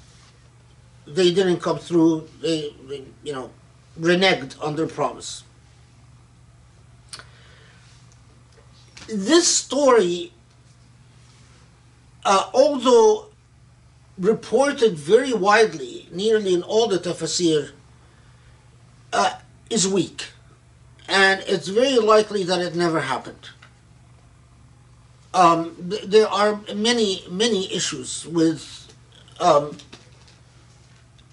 they didn't come through. They, they you know, reneged on their promise. This story, uh, although reported very widely, nearly in all the tafsir, uh, is weak. And it's very likely that it never happened. Um, th- there are many, many issues with um,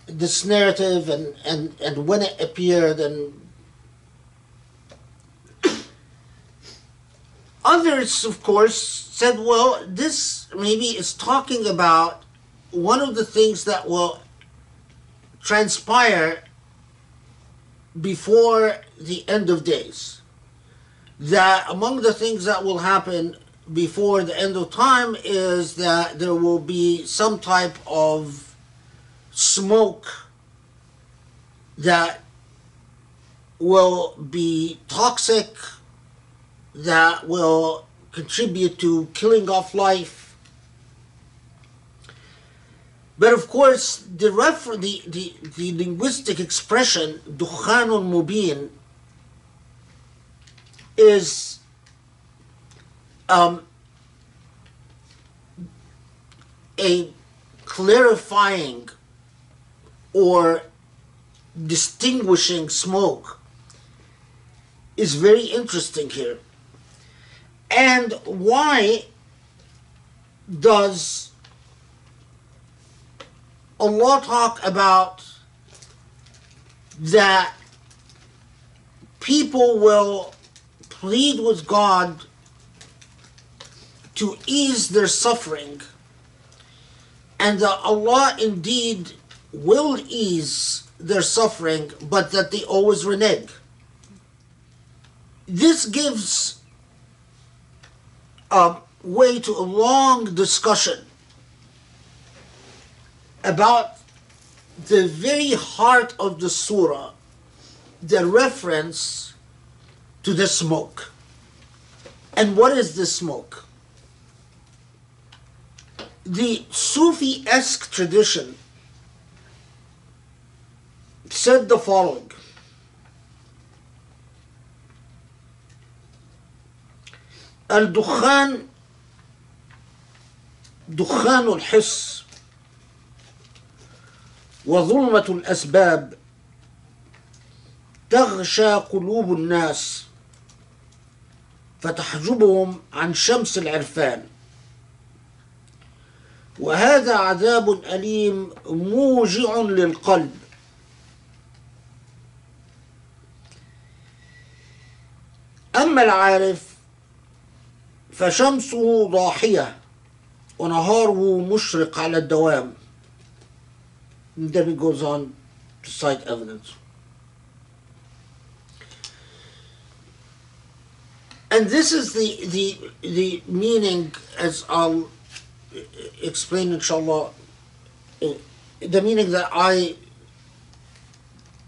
this narrative and, and, and when it appeared and others of course said well this maybe is talking about one of the things that will transpire before the end of days. That among the things that will happen before the end of time is that there will be some type of smoke that will be toxic, that will contribute to killing off life. But of course, the, refer- the, the, the linguistic expression, dukhanun mubin, is um, a clarifying or distinguishing smoke is very interesting here. And why does Allah talk about that people will plead with God to ease their suffering, and that Allah indeed will ease their suffering, but that they always renege. This gives a way to a long discussion about the very heart of the surah, the reference to the smoke. And what is the smoke? The Sufi esque tradition said the following. الدخان دخان الحس وظلمة الأسباب تغشى قلوب الناس فتحجبهم عن شمس العرفان. وهذا عذاب أليم موجع للقلب. أما العارف فشمسه ضاحية ونهاره مشرق على الدوام then it goes on to cite evidence. And this is the, the, the meaning, as I'll explain inshallah, uh, the meaning that I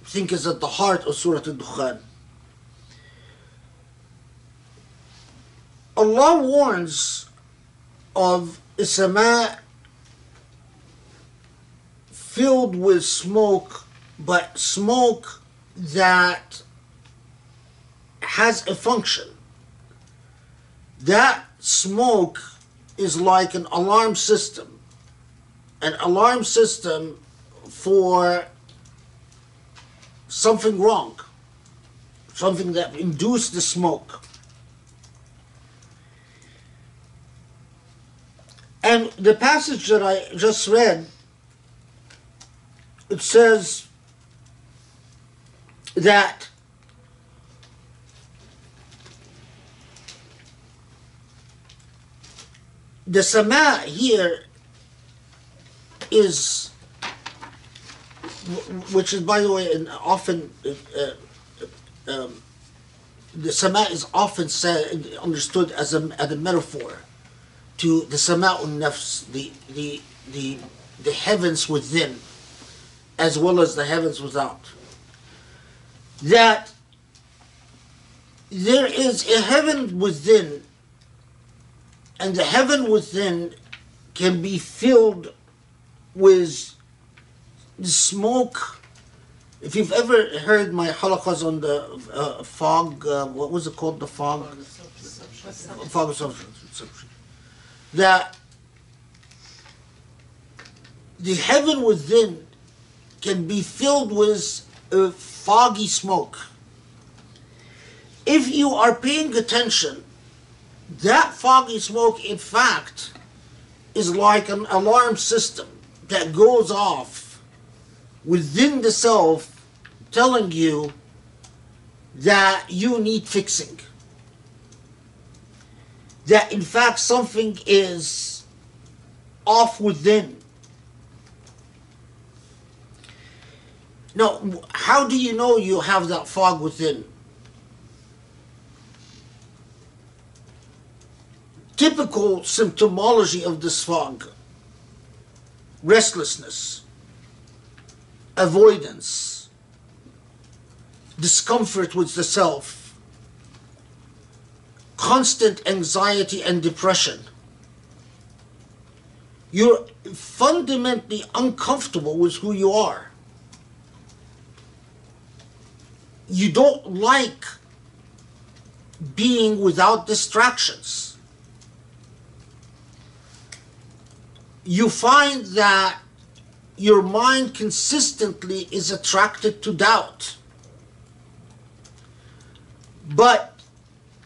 think is at the heart of Surah Al-Dukhan. Allah warns of a filled with smoke, but smoke that has a function. That smoke is like an alarm system, an alarm system for something wrong, something that induced the smoke. And the passage that I just read, it says that the sama here is which is by the way and often uh, um, the sama is often said understood as a, as a metaphor to the sama'un nafs, the the the the heavens within, as well as the heavens without. That there is a heaven within, and the heaven within can be filled with smoke. If you've ever heard my halaqas on the uh, fog, uh, what was it called? The fog? Fog of substance. That the heaven within can be filled with uh, foggy smoke. If you are paying attention, that foggy smoke, in fact, is like an alarm system that goes off within the self, telling you that you need fixing. That in fact something is off within. Now, how do you know you have that fog within? Typical symptomology of this fog restlessness, avoidance, discomfort with the self, constant anxiety and depression. You're fundamentally uncomfortable with who you are. You don't like being without distractions. You find that your mind consistently is attracted to doubt. But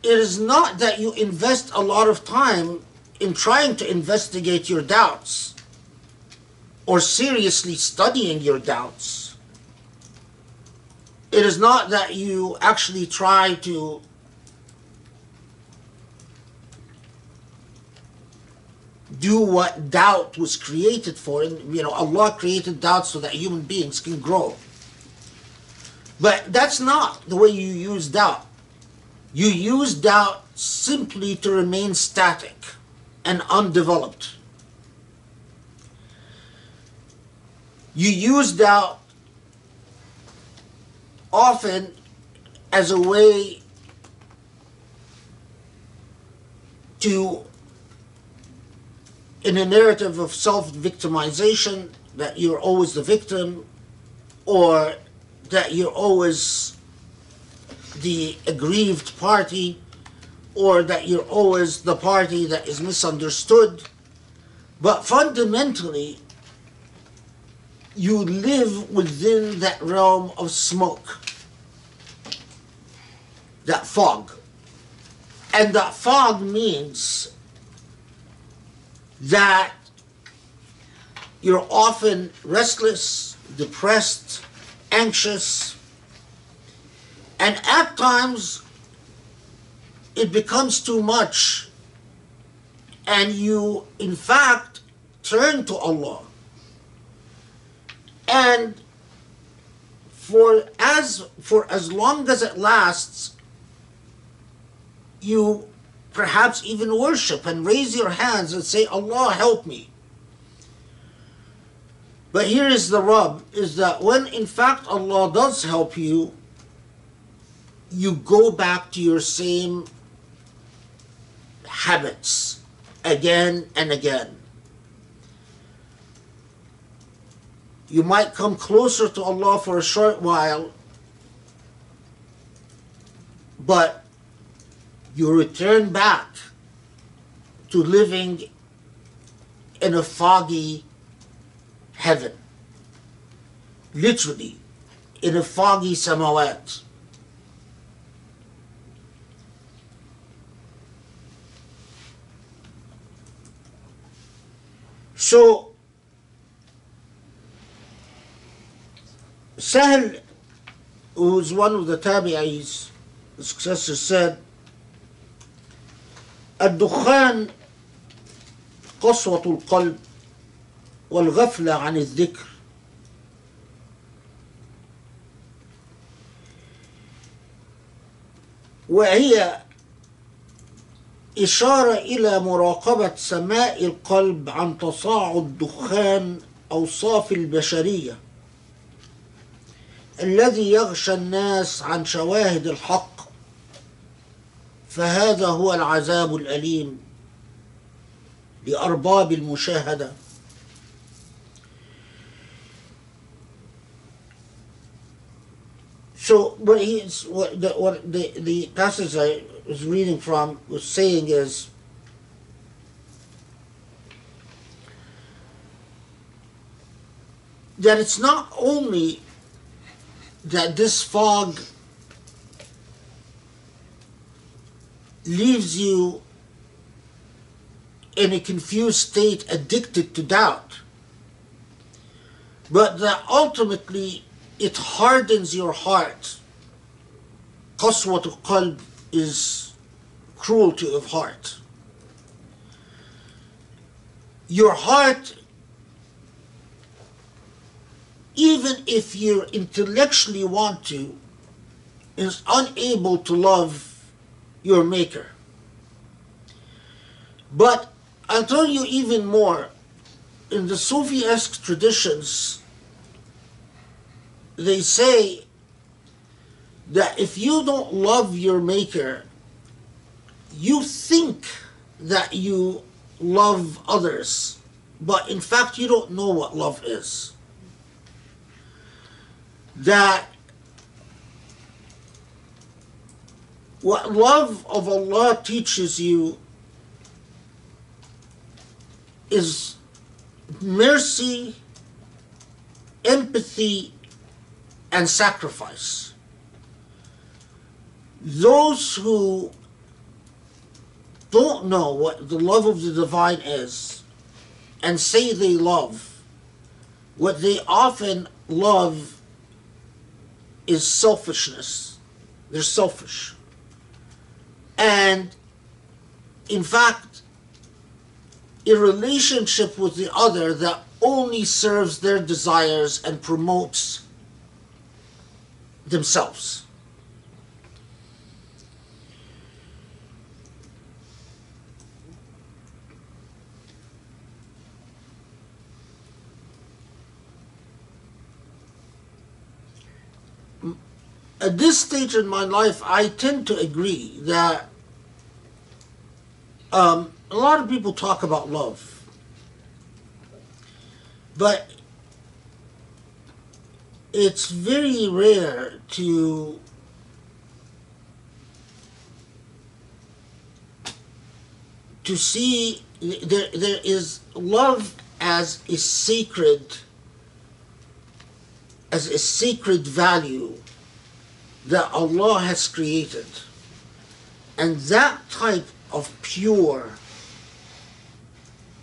it is not that you invest a lot of time in trying to investigate your doubts or seriously studying your doubts. It is not that you actually try to do what doubt was created for. And, you know, Allah created doubt so that human beings can grow. But that's not the way you use doubt. You use doubt simply to remain static and undeveloped. You use doubt often as a way to, in a narrative of self victimization, that you're always the victim, or that you're always the aggrieved party, or that you're always the party that is misunderstood. But fundamentally, you live within that realm of smoke, that fog. And that fog means that you're often restless, depressed, anxious, and at times it becomes too much, and you, in fact, turn to Allah. And for as for as long as it lasts, you perhaps even worship and raise your hands and say, Allah help me. But here is the rub is that when in fact Allah does help you, you go back to your same habits again and again. You might come closer to Allah for a short while, but you return back to living in a foggy heaven. Literally, in a foggy samawat. So, Sahl, who's one of the tabi'is, the successor said, الدخان قسوة القلب والغفلة عن الذكر وهي إشارة إلى مراقبة سماء القلب عن تصاعد دخان أوصاف البشرية الذي يغشى الناس عن شواهد الحق. فهذا هو العذاب الأليم لأرباب المشاهدة. So what he's what the what the, the passage I was reading from was saying is that it's not only that this fog leaves you in a confused state addicted to doubt but that ultimately it hardens your heart. قسوة القلب is cruelty of heart. Your heart, even if you intellectually want to, is unable to love your Maker. But I'll tell you even more. In the Sufi-esque traditions, they say that if you don't love your maker, you think that you love others, but in fact, you don't know what love is. That what love of Allah teaches you is mercy, empathy, and sacrifice. Those who don't know what the love of the divine is and say they love, what they often love is selfishness. They're selfish. And in fact, a relationship with the other that only serves their desires and promotes themselves. At this stage in my life, I tend to agree that um, a lot of people talk about love, but it's very rare to to see there there is love as a sacred as a sacred value that Allah has created and that type of pure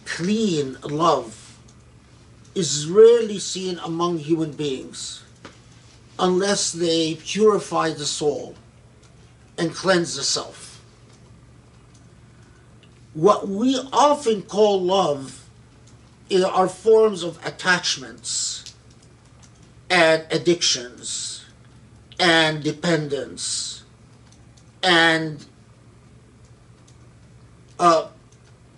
clean love is rarely seen among human beings unless they purify the soul and cleanse the self. What we often call love are forms of attachments and addictions and dependence and uh,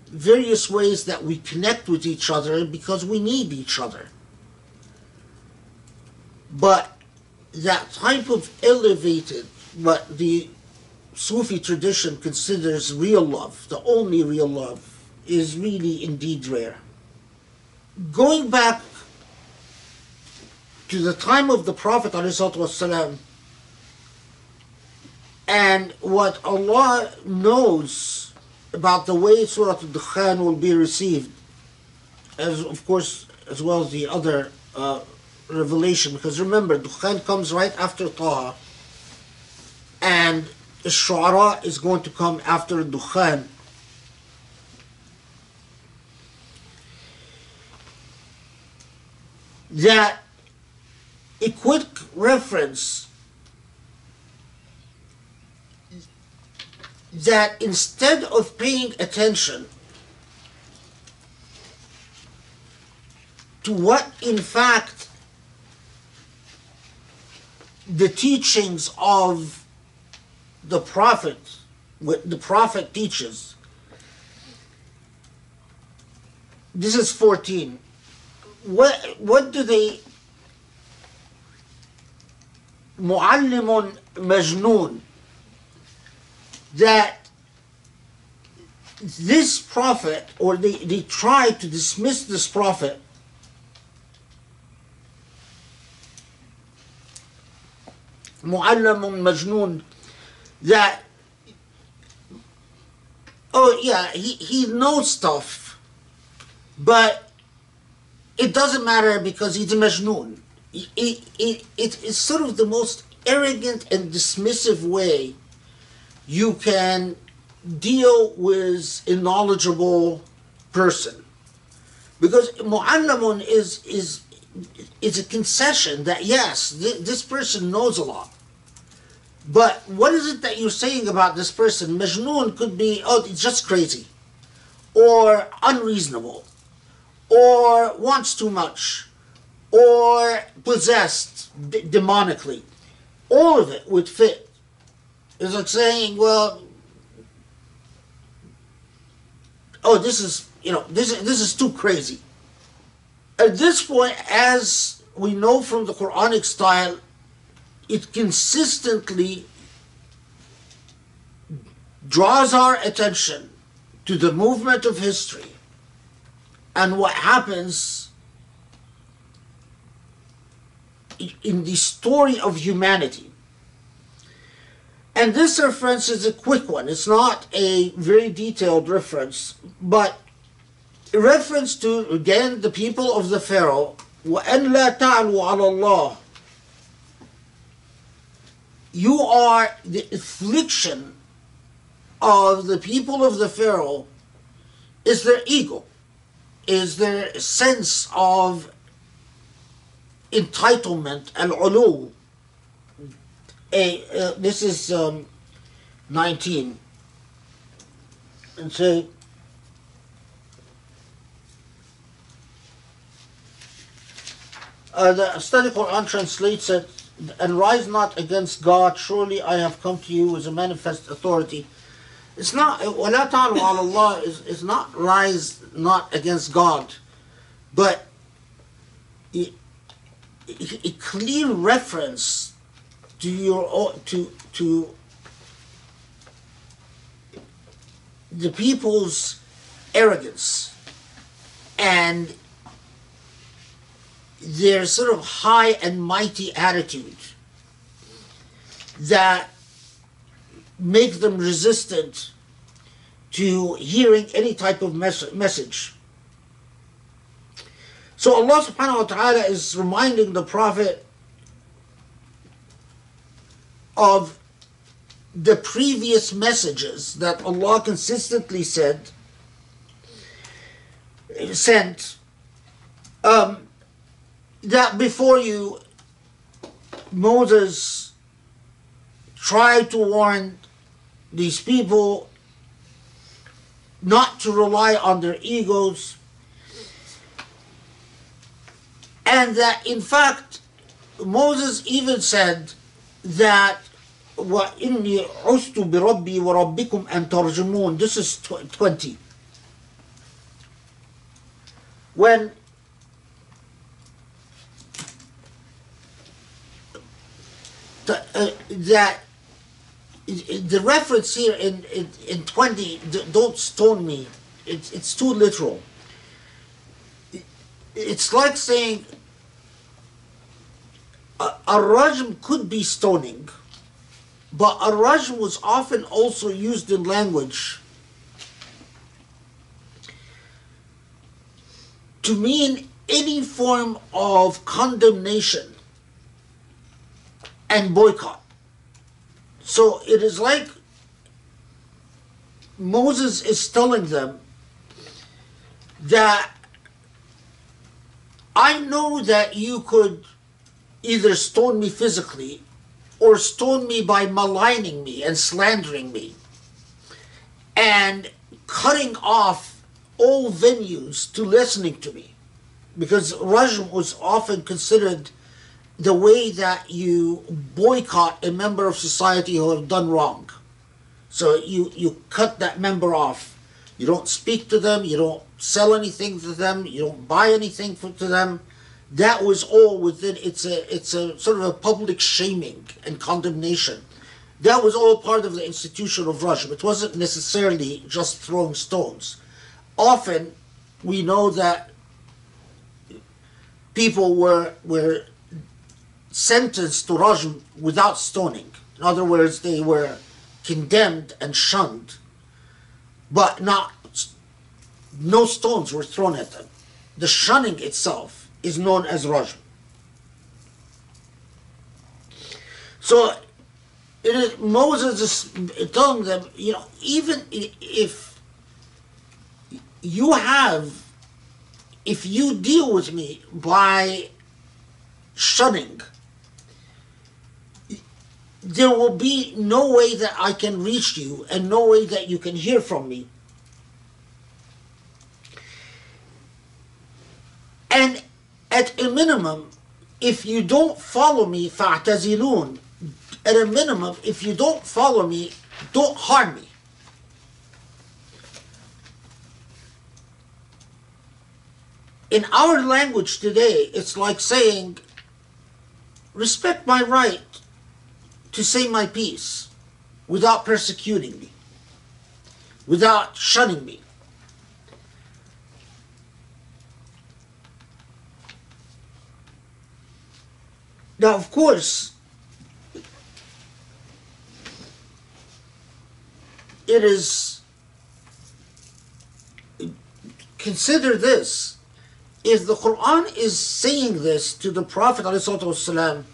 various ways that we connect with each other because we need each other. But that type of elevated, what the Sufi tradition considers real love, the only real love, is really indeed rare. Going back to the time of the Prophet ﷺ, and what Allah knows about the way Surah Al-Dukhan will be received, as of course, as well as the other uh, revelation, because remember, Dukhan comes right after Taha, and the Shu'ara is going to come after Dukhan. That a quick reference that instead of paying attention to what in fact the teachings of the prophet what the prophet teaches this is 14 what what do they معلم مجنون that this prophet or they, they try to dismiss this prophet معلم مجنون that oh yeah he, he knows stuff but it doesn't matter because he's a majnoon it, it, it, it's sort of the most arrogant and dismissive way you can deal with a knowledgeable person. Because mu'allamun is is is a concession that yes th- this person knows a lot. But what is it that you're saying about this person? Majnoon could be oh it's just crazy. Or unreasonable. Or wants too much. Or possessed d- demonically. All of it would fit it's like saying well oh, this is you know this is this is too crazy. At this point, as we know from the Quranic style, it consistently draws our attention to the movement of history and what happens in the story of humanity. And this reference is a quick one. It's not a very detailed reference, but a reference to, again, the people of the Pharaoh. وَأَنْ لَا تَعْلُوا عَلَى اللَّهِ You are the affliction of the people of the Pharaoh is their ego, is their sense of entitlement, al-ulu, a, uh, this is um, 19 and say uh, the study Quran translates it and rise not against God surely I have come to you as a manifest authority it's not ولا تعلوا على Allah is, is not rise not against God but a, a clear reference to your to to the people's arrogance and their sort of high and mighty attitude that make them resistant to hearing any type of mes- message. So Allah subhanahu wa ta'ala is reminding the Prophet of the previous messages that Allah consistently said sent um, that before you Moses tried to warn these people not to rely on their egos and that in fact Moses even said that وإني عشت بربي وربكم أن ترجمون this is tw- 20 when the, uh, that the reference here in, in, in 20 d- don't stone me it's, it's too literal it's like saying a, rajm could be stoning but a rajm was often also used in language to mean any form of condemnation and boycott. So it is like Moses is telling them that I know that you could either stone me physically or stone me by maligning me and slandering me and cutting off all venues to listening to me. because Rajm was often considered the way that you boycott a member of society who have done wrong. So you, you cut that member off. You don't speak to them, you don't sell anything to them, you don't buy anything for, to them. That was all within it's a it's a sort of a public shaming and condemnation. That was all part of the institution of Rajm. It wasn't necessarily just throwing stones. Often we know that people were were sentenced to Rajm without stoning. In other words, they were condemned and shunned, but not no stones were thrown at them. The shunning itself is known as Rajm. So it is, Moses is telling them, you know, even if you have, if you deal with me by shunning, there will be no way that I can reach you and no way that you can hear from me. And at a minimum, if you don't follow me, فَاعْتَزِلُونَ At a minimum, if you don't follow me, don't harm me. In our language today, it's like saying, respect my right to say my piece without persecuting me, without shunning me. Now, of course, it is. Consider this if the Quran is saying this to the Prophet, والسلام,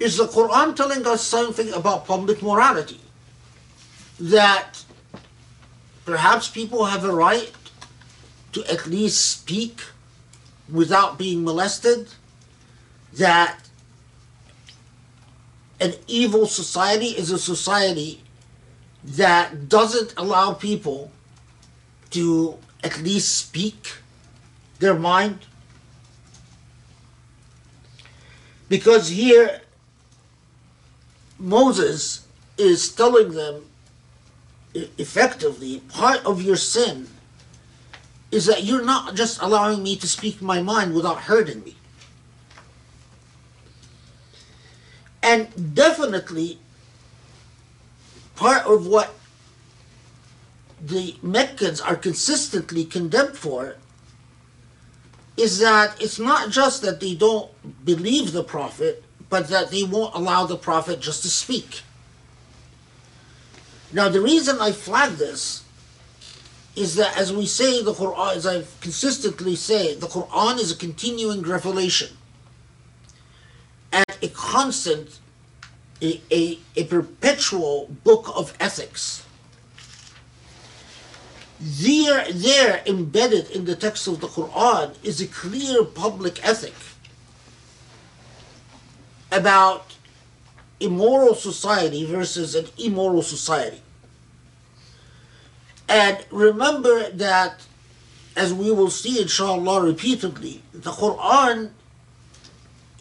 is the Quran telling us something about public morality? That perhaps people have a right to at least speak without being molested? That an evil society is a society that doesn't allow people to at least speak their mind? Because here Moses is telling them effectively part of your sin is that you're not just allowing me to speak my mind without hurting me. And definitely part of what the Meccans are consistently condemned for is that it's not just that they don't believe the prophet, but that they won't allow the prophet just to speak. Now, the reason I flag this is that, as we say, the Quran, as I've consistently say, the Quran is a continuing revelation and a constant, a, a, a perpetual book of ethics there, there embedded in the text of the Quran is a clear public ethic about immoral society versus an immoral society. And remember that, as we will see inshallah repeatedly, the Quran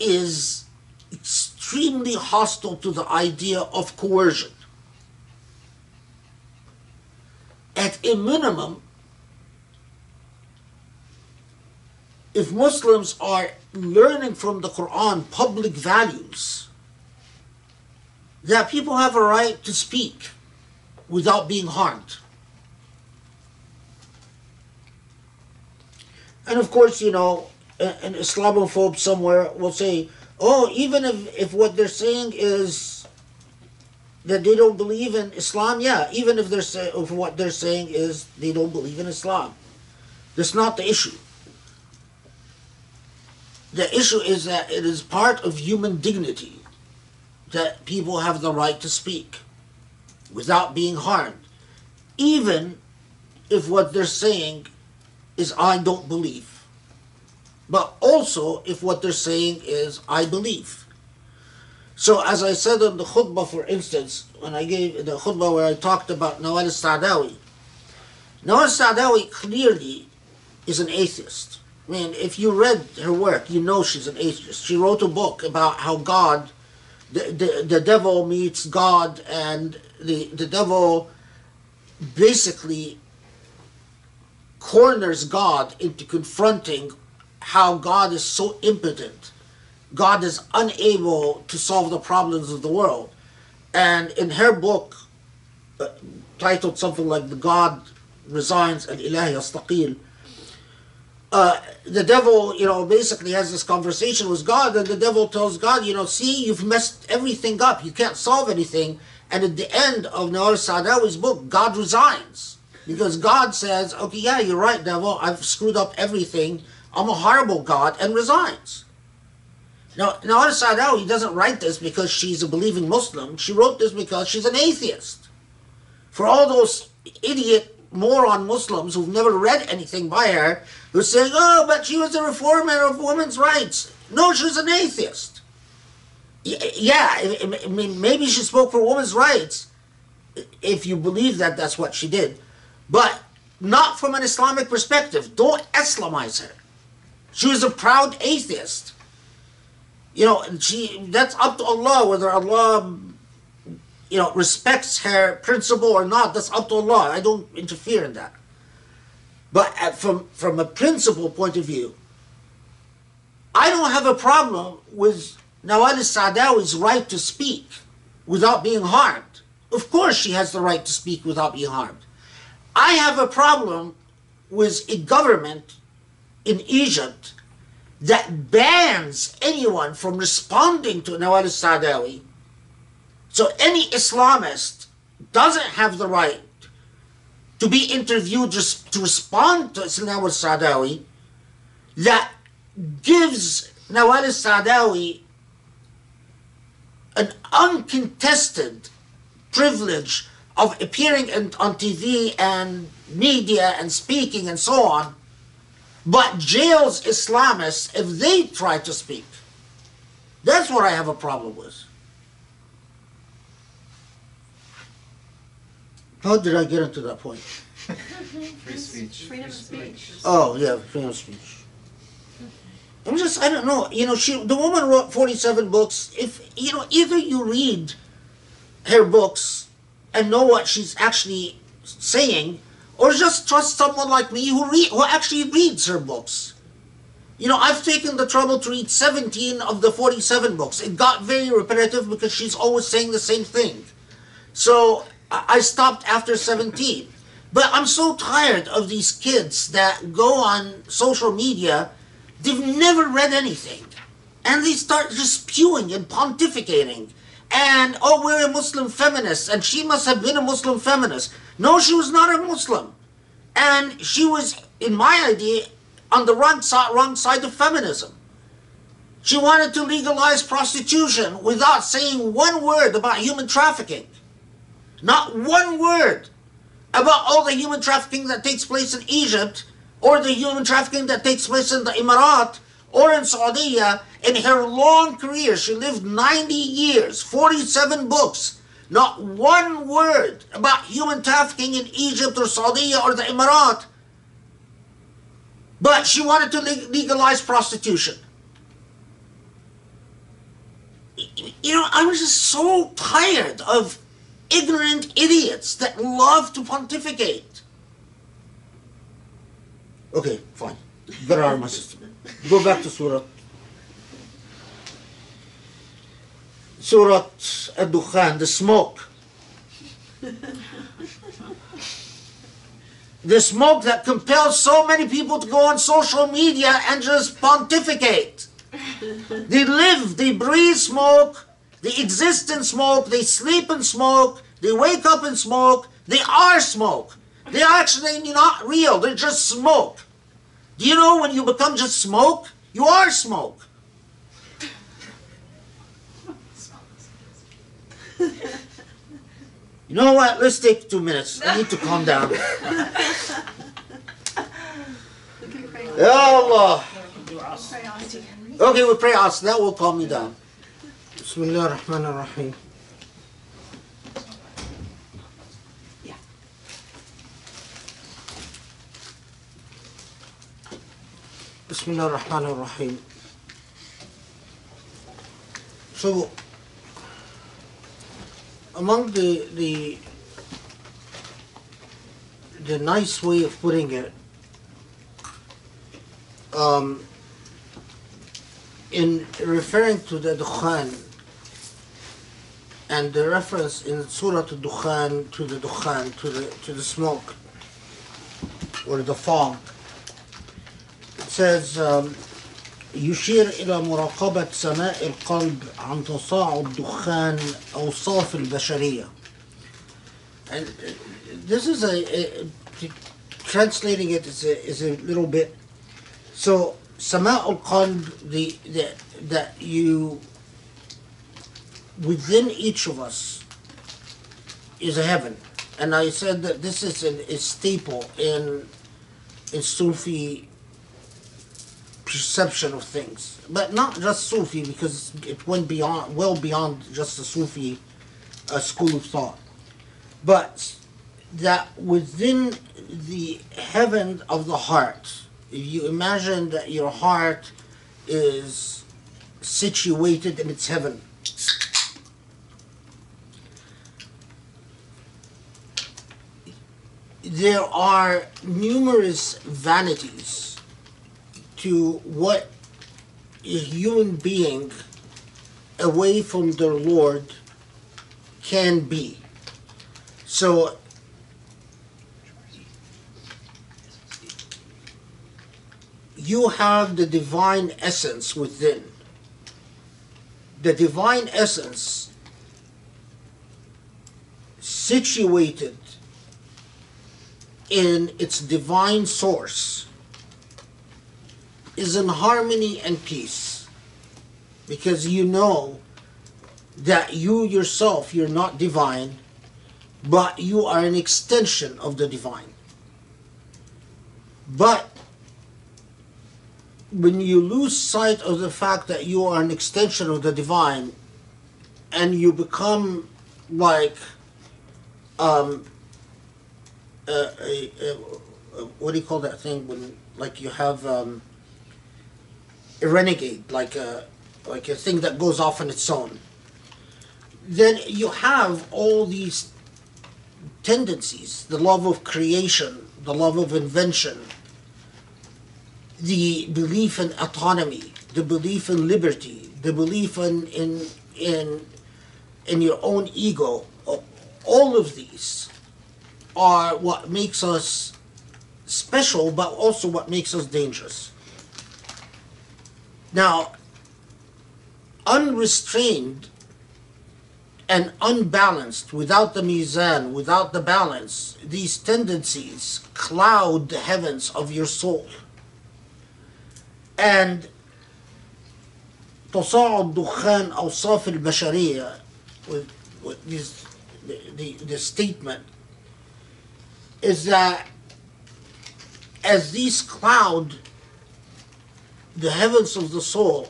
is extremely hostile to the idea of coercion. at a minimum, if Muslims are learning from the Quran public values, that people have a right to speak without being harmed. And of course, you know, an Islamophobe somewhere will say, oh, even if, if what they're saying is that they don't believe in Islam, yeah, even if they're say, if what they're saying is they don't believe in Islam. That's not the issue. The issue is that it is part of human dignity that people have the right to speak without being harmed, even if what they're saying is I don't believe. But also if what they're saying is I believe. So as I said in the khutbah, for instance, when I gave the khutbah where I talked about Nawal Sadawi, Nawal Sadawi clearly is an atheist. I mean, if you read her work, you know she's an atheist. She wrote a book about how God, the, the, the devil meets God, and the, the devil basically corners God into confronting how God is so impotent. God is unable to solve the problems of the world. And in her book, uh, titled something like The God Resigns and Ilahi uh, the devil, you know, basically has this conversation with God, and the devil tells God, you know, see, you've messed everything up. You can't solve anything. And at the end of Nawal Sadawi's book, God resigns. Because God says, okay, yeah, you're right, devil. I've screwed up everything. I'm a horrible God, and resigns. Now, Nawal he doesn't write this because she's a believing Muslim. She wrote this because she's an atheist. For all those idiot moron Muslims who've never read anything by her, who saying, oh, but she was a reformer of women's rights. No, she was an atheist. Yeah, I mean, maybe she spoke for women's rights, if you believe that that's what she did, but not from an Islamic perspective. Don't Islamize her. She was a proud atheist. You know, and she that's up to Allah whether Allah you know, respects her principle or not, that's up to Allah. I don't interfere in that. But uh, from from a principle point of view, I don't have a problem with Nawal Sadawi's right to speak without being harmed. Of course, she has the right to speak without being harmed. I have a problem with a government in Egypt that bans anyone from responding to Nawal Sadawi so any Islamist doesn't have the right to be interviewed just to respond to Nawal Sadawi that gives Nawal Sadawi an uncontested privilege of appearing in, on TV and media and speaking and so on, but jails Islamists if they try to speak. That's what I have a problem with. How did I get into that point? Free speech. Freedom of speech. Oh yeah, freedom of speech. I'm just I don't know. You know, she the woman wrote 47 books. If you know, either you read her books and know what she's actually saying, or just trust someone like me who read who actually reads her books. You know, I've taken the trouble to read 17 of the 47 books. It got very repetitive because she's always saying the same thing. So I stopped after 17. But I'm so tired of these kids that go on social media, they've never read anything. And they start just spewing and pontificating. And, oh, we're a Muslim feminist, and she must have been a Muslim feminist. No, she was not a Muslim. And she was, in my idea, on the wrong side, wrong side of feminism. She wanted to legalize prostitution without saying one word about human trafficking. Not one word about all the human trafficking that takes place in Egypt or the human trafficking that takes place in the Emirat or in Saudi. In her long career, she lived 90 years, 47 books. Not one word about human trafficking in Egypt or Saudi or the Emirat. But she wanted to legalize prostitution. You know, I'm just so tired of ignorant idiots that love to pontificate. Okay, fine. Better are my system. Go back to Surah. Surah Ad-Dukhan, the smoke. the smoke that compels so many people to go on social media and just pontificate. They live, they breathe smoke, they exist in smoke, they sleep in smoke, they wake up in smoke, they are smoke. They're actually not real, they're just smoke. Do you know when you become just smoke? You are smoke. You know what? Let's take two minutes. I need to calm down. Allah. Okay, we pray us. That will calm me down. Bismillah ar-Rahman ar-Rahim. Bismillah ar-Rahman ar-Rahim. So, among the, the, the nice way of putting it, um, in referring to the Dukhan, and the reference in Surah Al-Dukhan to the Dukhan, to the, to the smoke, or the fog, says um, يشير إلى مراقبة سماء القلب عن تصاعد دخان أوصاف البشرية. And uh, this is a, a translating it is a, is a little bit so سماء القلب the, the that you within each of us is a heaven. And I said that this is an, a staple in in Sufi perception of things, but not just Sufi because it went beyond, well beyond just the Sufi uh, school of thought, but that within the heaven of the heart, if you imagine that your heart is situated in its heaven. There are numerous vanities to what a human being away from their Lord can be. So you have the divine essence within. The divine essence situated in its divine source is in harmony and peace. Because you know that you yourself you're not divine but you are an extension of the divine. But when you lose sight of the fact that you are an extension of the divine and you become like um uh, what do you call that thing when like you have um a renegade like a like a thing that goes off on its own then you have all these tendencies the love of creation the love of invention the belief in autonomy, the belief in liberty, the belief in in in, in your own ego, all of these are what makes us special, but also what makes us dangerous. Now, unrestrained and unbalanced, without the mizan, without the balance, these tendencies cloud the heavens of your soul and تصاعد دخان أوصاف البشرية with, with this, the, the, the statement is that as these cloud the heavens of the soul,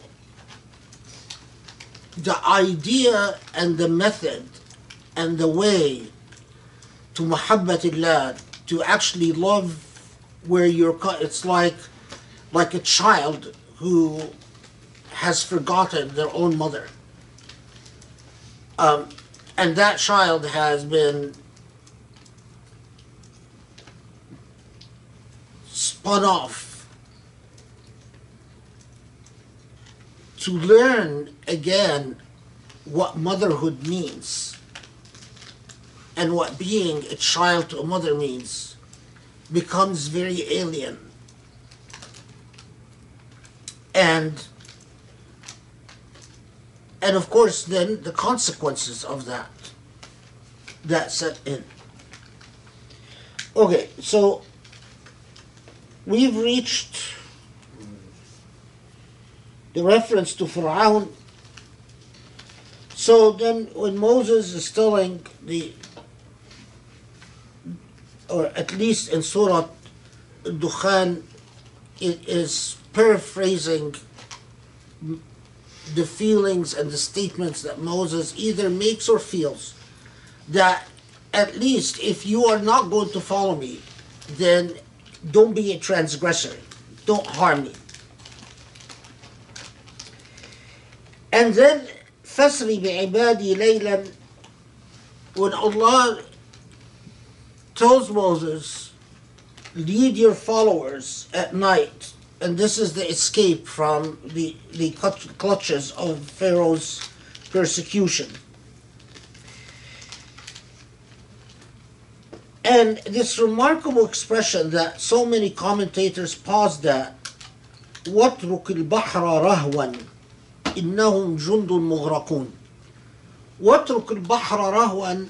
the idea and the method and the way to muhabbatillah, to actually love where you're, it's like like a child who has forgotten their own mother. Um, and that child has been spun off to learn again what motherhood means and what being a child to a mother means becomes very alien. And and of course then the consequences of that that set in. Okay so we've reached the reference to Pharaoh so then when Moses is telling the or at least in Surah Dukhan it is paraphrasing the feelings and the statements that Moses either makes or feels that at least if you are not going to follow me, then don't be a transgressor. Don't harm me. And then فَسْرِ بِعِبَادِي لَيْلًا When Allah tells Moses, lead your followers at night, and this is the escape from the, the clutch- clutches of Pharaoh's persecution. And this remarkable expression that so many commentators paused at, وَاتْرُكِ الْبَحْرَ رَهْوًا إِنَّهُمْ جُنْدٌ مُغْرَقُونَ وَاتْرُكِ الْبَحْرَ رَهْوًا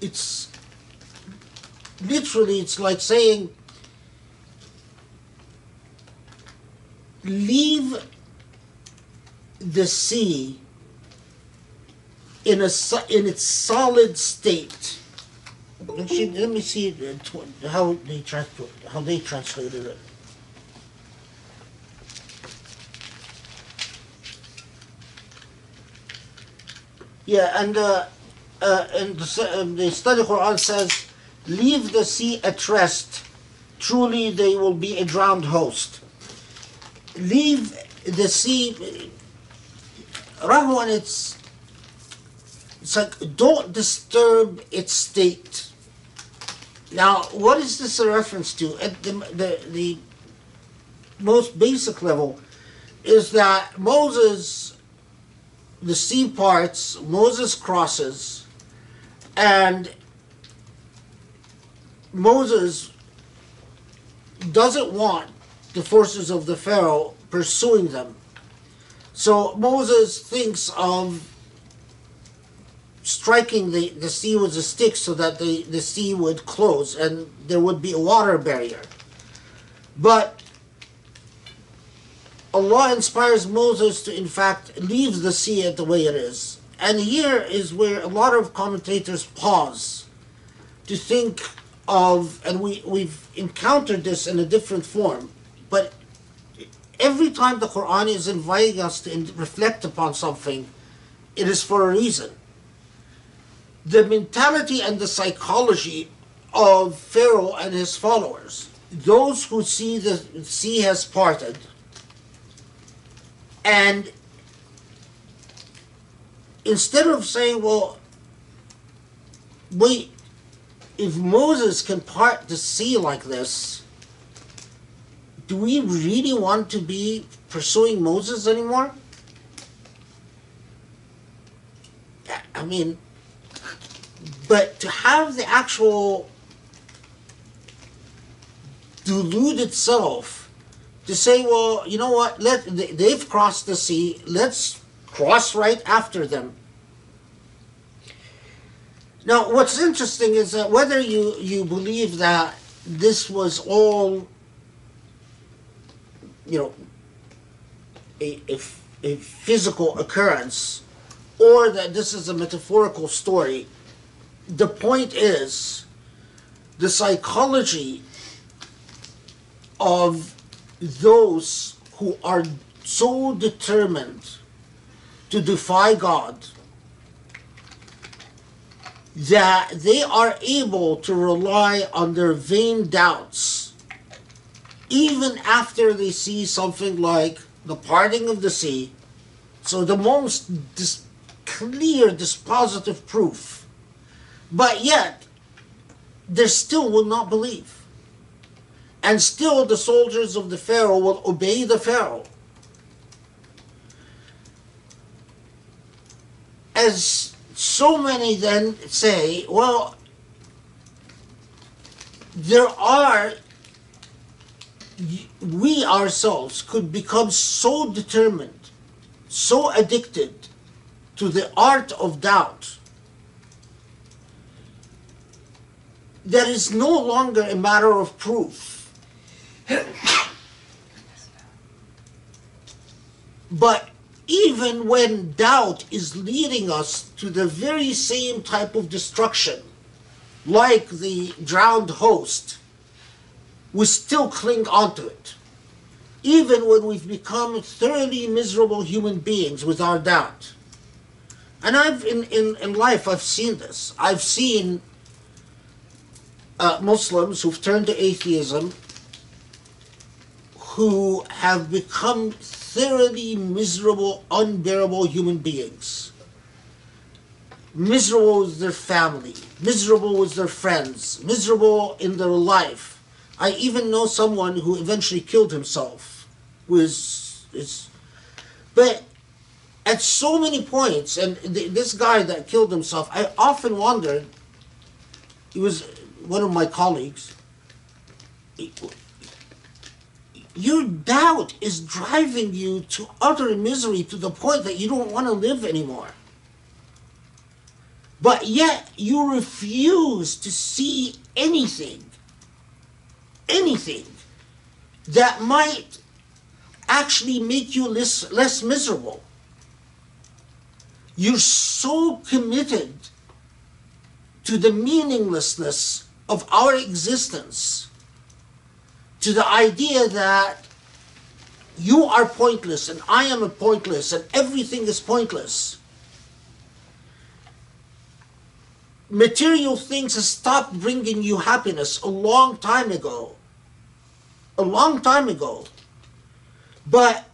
It's literally, it's like saying, leave the sea in a so- in its solid state. Actually, let me see uh, tw- how they trans- how they translated it. Yeah, and uh, uh, and the, um, the study Quran says, "Leave the sea at rest. Truly, they will be a drowned host." Leave the sea. Rahwan, it's it's like don't disturb its state. Now, what is this a reference to? At the the, the most basic level is that Moses, the sea parts, Moses crosses, and Moses doesn't want the forces of the Pharaoh pursuing them. So Moses thinks of striking the, the sea with a stick so that the, the sea would close and there would be a water barrier. But Allah inspires Moses to, in fact, leave the sea the way it is. And here is where a lot of commentators pause to think of, and we, we've encountered this in a different form, but every time the Quran is inviting us to reflect upon something, it is for a reason. The mentality and the psychology of Pharaoh and his followers, those who see the sea has parted, and instead of saying, well, wait, if Moses can part the sea like this, do we really want to be pursuing Moses anymore? I- I mean, but to have the actual delude itself to say, well, you know what, let they- they've crossed the sea, let's cross right after them. Now, what's interesting is that whether you, you believe that this was all, you know, a a physical occurrence, or that this is a metaphorical story, the point is the psychology of those who are so determined to defy God that they are able to rely on their vain doubts even after they see something like the parting of the sea. So, the most dis- clear dispositive proof. But yet, they still will not believe. And still, the soldiers of the Pharaoh will obey the Pharaoh. As so many then say, well, there are, we ourselves could become so determined, so addicted to the art of doubt that is no longer a matter of proof. But even when doubt is leading us to the very same type of destruction, like the drowned host, we still cling onto it. Even when we've become thoroughly miserable human beings with our doubt. And I've in, in, in life I've seen this. I've seen uh, Muslims who've turned to atheism who have become thoroughly miserable, unbearable human beings. Miserable with their family, miserable with their friends, miserable in their life. I even know someone who eventually killed himself with his. But at so many points, and th- this guy that killed himself, I often wondered. He was one of my colleagues. Your doubt is driving you to utter misery to the point that you don't want to live anymore. But yet you refuse to see anything, anything that might actually make you less, less miserable. You're so committed to the meaninglessness of our existence, to the idea that you are pointless and I am a pointless and everything is pointless. Material things have stopped bringing you happiness a long time ago. A long time ago. But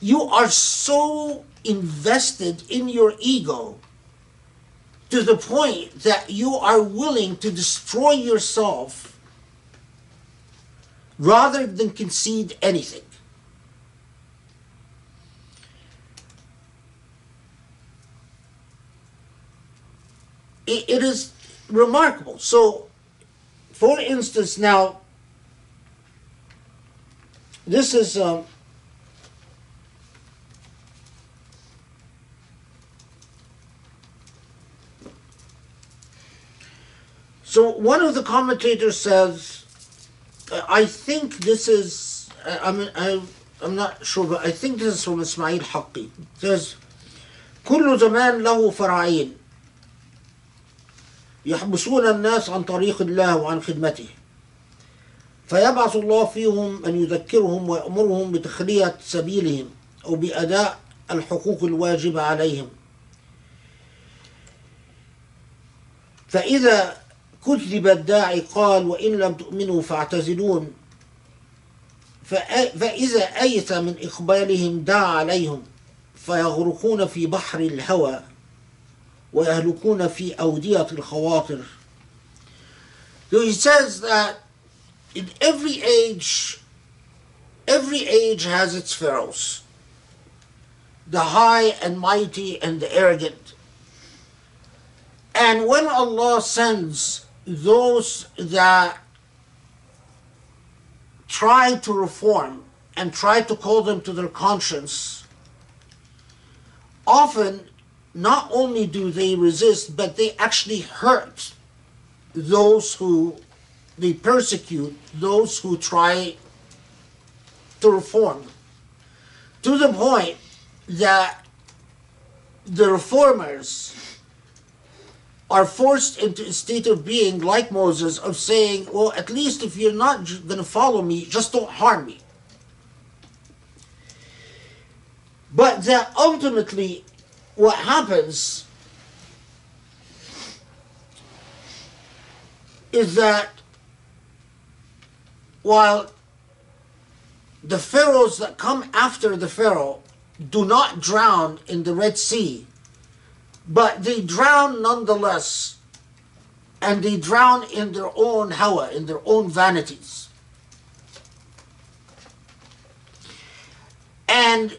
you are so invested in your ego to the point that you are willing to destroy yourself rather than concede anything. It, it is remarkable. So, for instance, now, this is. Um, So one of the commentators says, I think this is, uh, I mean, I, I'm not sure, but I think this is from Ismail Haqqi. It says, كل زمان له فرعين يحبسون الناس عن طريق الله وعن خدمته فيبعث الله فيهم من يذكرهم ويأمرهم بتخلية سبيلهم أو بأداء الحقوق الواجبة عليهم فإذا كذب الداعي قال وإن لم تؤمنوا فاعتزلون فإذا أيس من إقبالهم دعا عليهم فيغرقون في بحر الهوى ويهلكون في أودية الخواطر So he says that in every age, every age has its pharaohs. The high and mighty and the arrogant. And when Allah sends those that try to reform and try to call them to their conscience, often not only do they resist, but they actually hurt those who they persecute, those who try to reform, to the point that the reformers are forced into a state of being like Moses of saying, well, at least if you're not going to follow me, just don't harm me. But that ultimately what happens is that while the pharaohs that come after the pharaoh do not drown in the Red Sea, but they drown nonetheless, and they drown in their own hawa, in their own vanities. And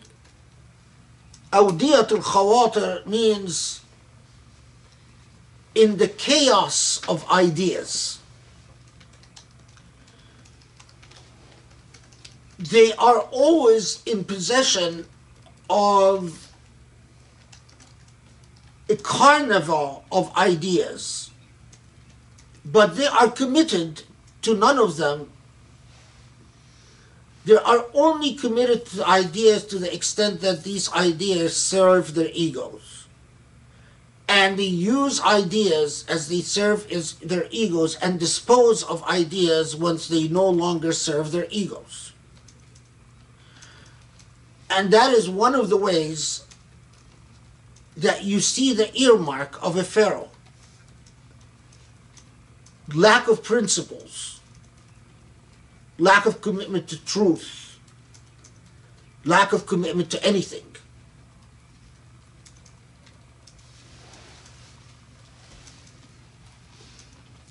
awdiyat al-khawatir means in the chaos of ideas. They are always in possession of a carnival of ideas, but they are committed to none of them. They are only committed to ideas to the extent that these ideas serve their egos. And they use ideas as they serve as their egos and dispose of ideas once they no longer serve their egos. And that is one of the ways that you see the earmark of a pharaoh lack of principles, lack of commitment to truth, lack of commitment to anything.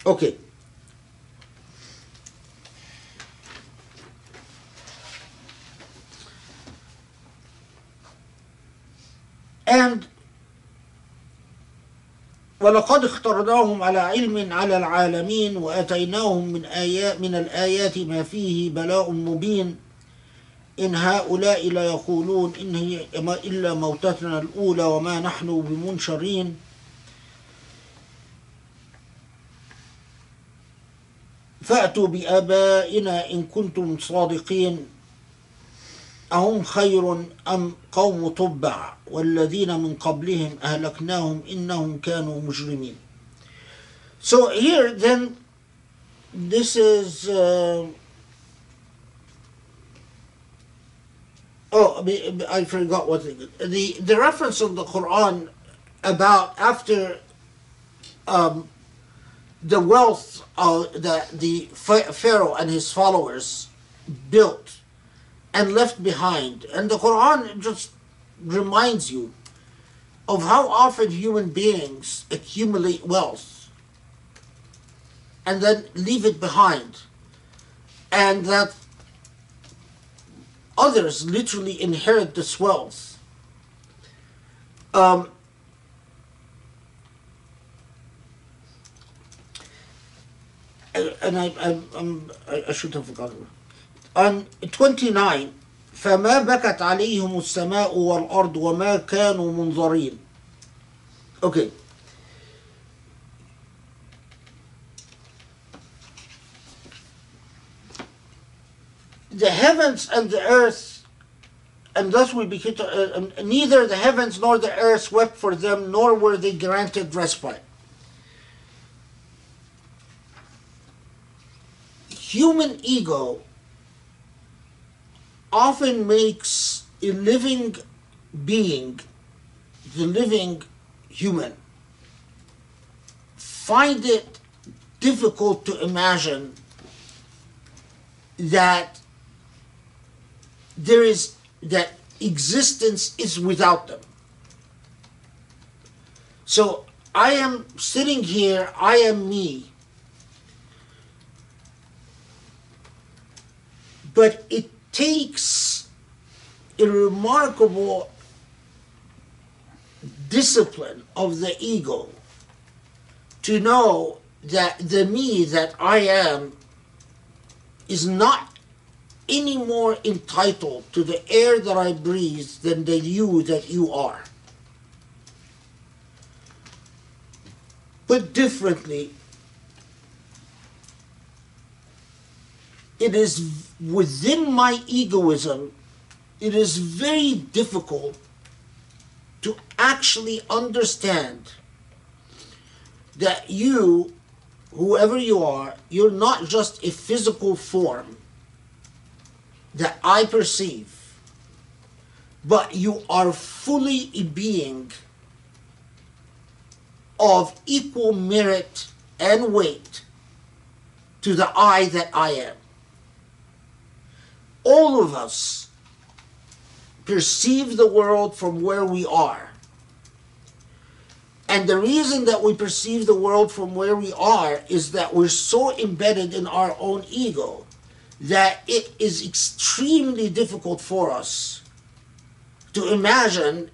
Okay. And ولقد اخترناهم على علم على العالمين وأتيناهم من آيات من الآيات ما فيه بلاء مبين. إن هؤلاء لا يقولون إن هي إلا موتتنا الأولى وما نحن بمنشرين. فأتوا بآبائنا إن كنتم صادقين. أهم خير أم قوم تبع والذين من قبلهم أهلكناهم إنهم كانوا مجرمين So here then this is uh, oh I forgot what the the reference of the Quran about after um, the wealth of the the Pharaoh and his followers built and left behind. And the Quran just reminds you of how often human beings accumulate wealth and then leave it behind. And that others literally inherit this wealth. Um, and I, I, I'm, I should have forgotten On 29 فما بكت عليهم السماء والأرض وما كانوا منظرين Okay. The heavens and the earth, and thus we begin to, uh, neither the heavens nor the earth wept for them, nor were they granted respite. Human ego often makes a living being, the living human, find it difficult to imagine that there is that existence is without them. So I am sitting here, I am me. But it takes a remarkable discipline of the ego to know that the me that I am is not any more entitled to the air that I breathe than the you that you are. But differently, it is within my egoism, it is very difficult to actually understand that you, whoever you are, you're not just a physical form that I perceive, but you are fully a being of equal merit and weight to the I that I am all of us perceive the world from where we are. And the reason that we perceive the world from where we are is that we're so embedded in our own ego that it is extremely difficult for us to imagine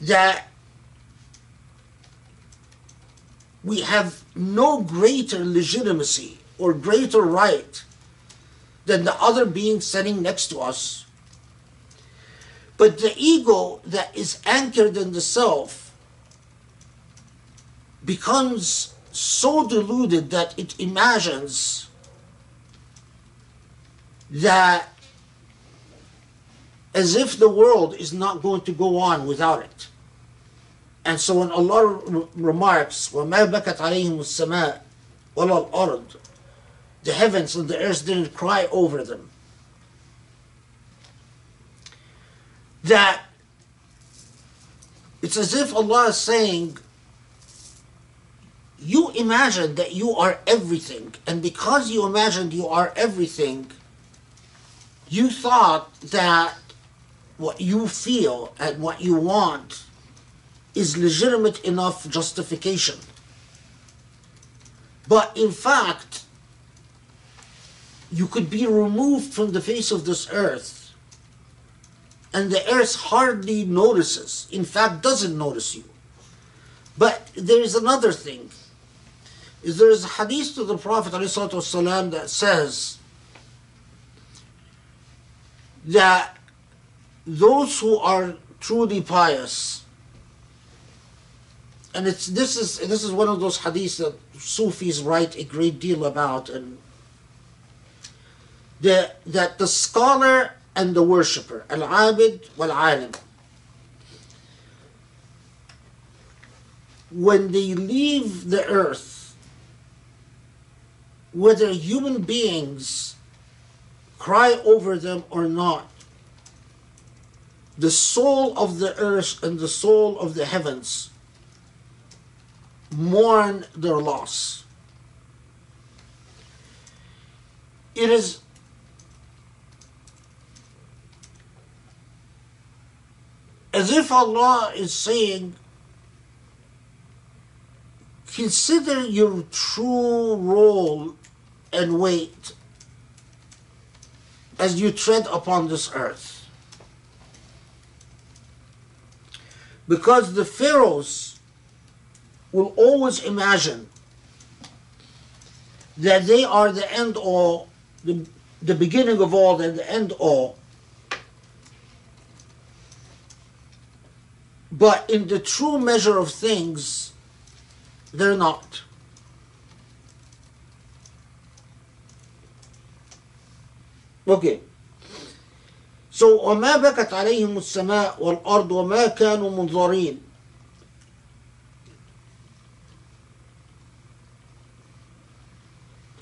that we have no greater legitimacy or greater right than the other being sitting next to us. But the ego that is anchored in the self becomes so deluded that it imagines that as if the world is not going to go on without it. And so when Allah remarks, وَمَا بَكَتْ عَلَيْهِمُ السَّمَاء وَلَا الْأَرْض the heavens and the earth didn't cry over them. That it's as if Allah is saying, You imagine that you are everything, and because you imagined you are everything, you thought that what you feel and what you want is legitimate enough justification. But in fact, you could be removed from the face of this earth, and the earth hardly notices, in fact, doesn't notice you. But there is another thing. Is there is a hadith to the Prophet ﷺ that says that those who are truly pious, and it's this is this is one of those hadiths that Sufis write a great deal about, and the, that the scholar and the worshipper, al-abid wal-alim, when they leave the earth, whether human beings cry over them or not, the soul of the earth and the soul of the heavens mourn their loss. It is as if Allah is saying, consider your true role and weight as you tread upon this earth. Because the pharaohs will always imagine that they are the end all, the, the beginning of all, and the end all. But in the true measure of things, they're not. Okay. So وما بكت عليهم السماء والأرض وما كانوا منظرين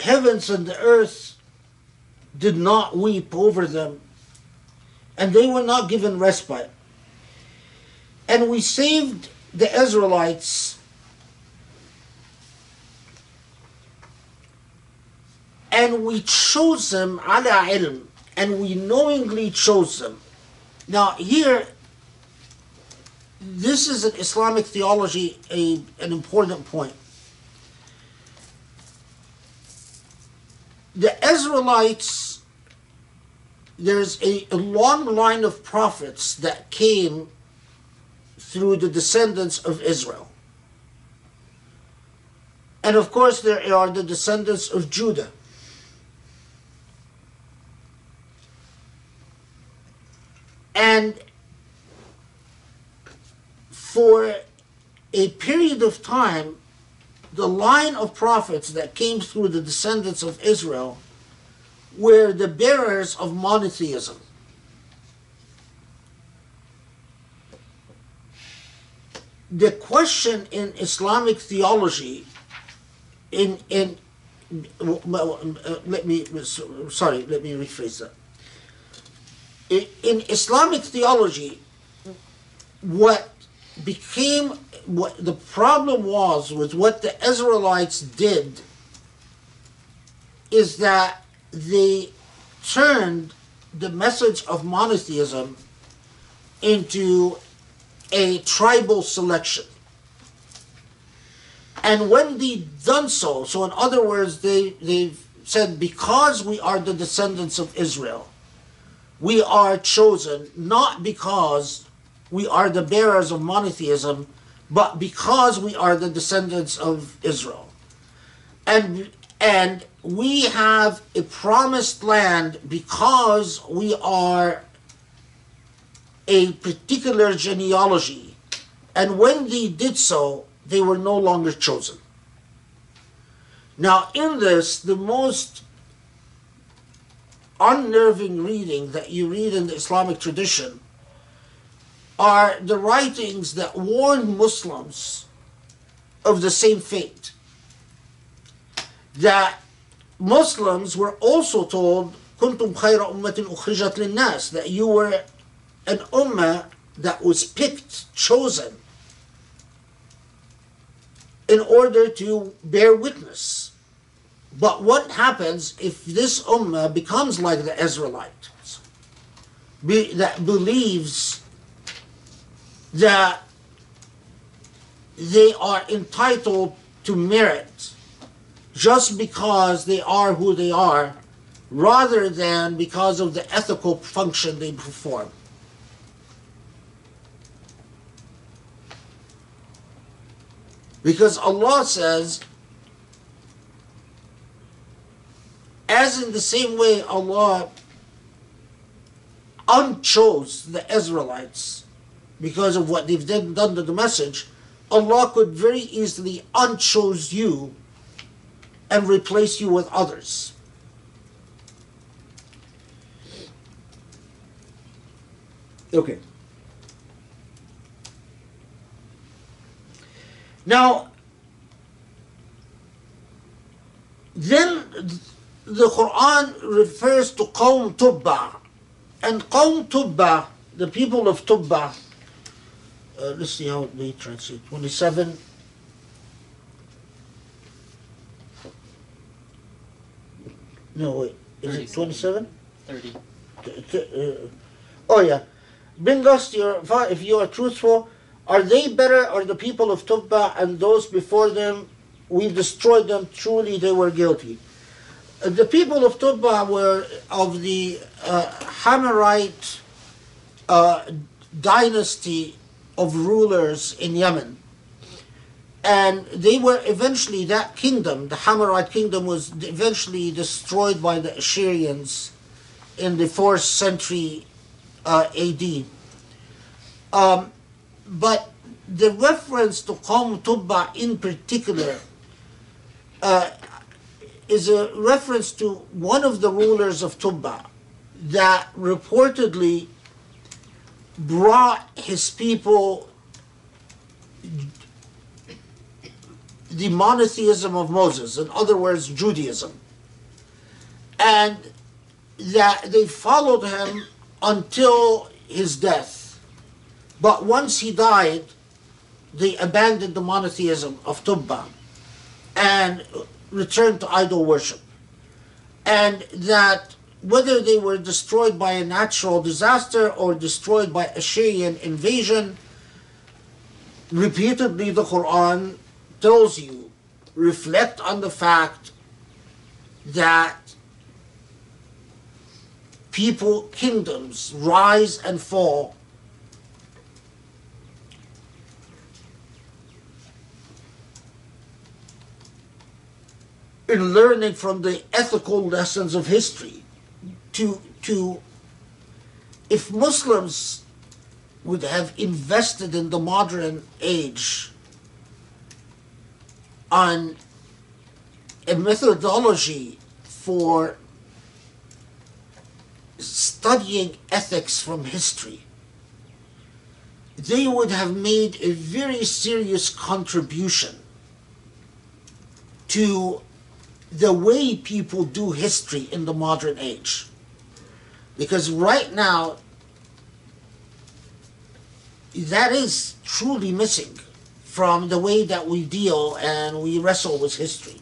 Heavens and the earth did not weep over them and they were not given respite. and we saved the Israelites and we chose them ala ilm and we knowingly chose them. Now here this is an Islamic theology a, an important point. The Israelites there's a, a long line of prophets that came through the descendants of Israel. And of course, there are the descendants of Judah. And for a period of time, the line of prophets that came through the descendants of Israel were the bearers of monotheism. The question in Islamic theology, in in let me sorry, let me rephrase that. In, Islamic theology, what became what the problem was with what the Israelites did is that they turned the message of monotheism into a tribal selection. And when they done so, so in other words, they, they've said, because we are the descendants of Israel, we are chosen not because we are the bearers of monotheism, but because we are the descendants of Israel. And, and we have a promised land because we are a particular genealogy. And when they did so, they were no longer chosen. Now, in this, the most unnerving reading that you read in the Islamic tradition are the writings that warn Muslims of the same fate. That Muslims were also told, كنتم خير أمة أخرجت للناس, that you were an ummah that was picked, chosen, in order to bear witness. But what happens if this ummah becomes like the Israelites, be, that believes that they are entitled to merit just because they are who they are, rather than because of the ethical function they perform? Because Allah says, as in the same way Allah unchose the Israelites because of what they've done, to the message, Allah could very easily unchose you and replace you with others. Okay. Now, then the Quran refers to Qawm Tubba. And Qawm Tubba, the people of Tubba, uh, let's see how they translate. 27. No, wait. Is it 27? 30. Uh, oh, yeah. Bring us your, if you are truthful, are they better or the people of Tubba and those before them? We destroyed them. Truly, they were guilty. The people of Tubba were of the uh, uh, dynasty of rulers in Yemen. And they were eventually, that kingdom, the Himyarite kingdom, was eventually destroyed by the Assyrians in the 4th century uh, AD. Um, but the reference to Qawm Tubba in particular uh, is a reference to one of the rulers of Tubba that reportedly brought his people the monotheism of Moses, in other words, Judaism. And that they followed him until his death. But once he died, they abandoned the monotheism of Tubba and returned to idol worship. And that whether they were destroyed by a natural disaster or destroyed by Assyrian invasion, repeatedly the Quran tells you, reflect on the fact that people, kingdoms rise and fall. In learning from the ethical lessons of history, to, to if Muslims would have invested in the modern age on a methodology for studying ethics from history, they would have made a very serious contribution to the way people do history in the modern age. Because right now, that is truly missing from the way that we deal and we wrestle with history.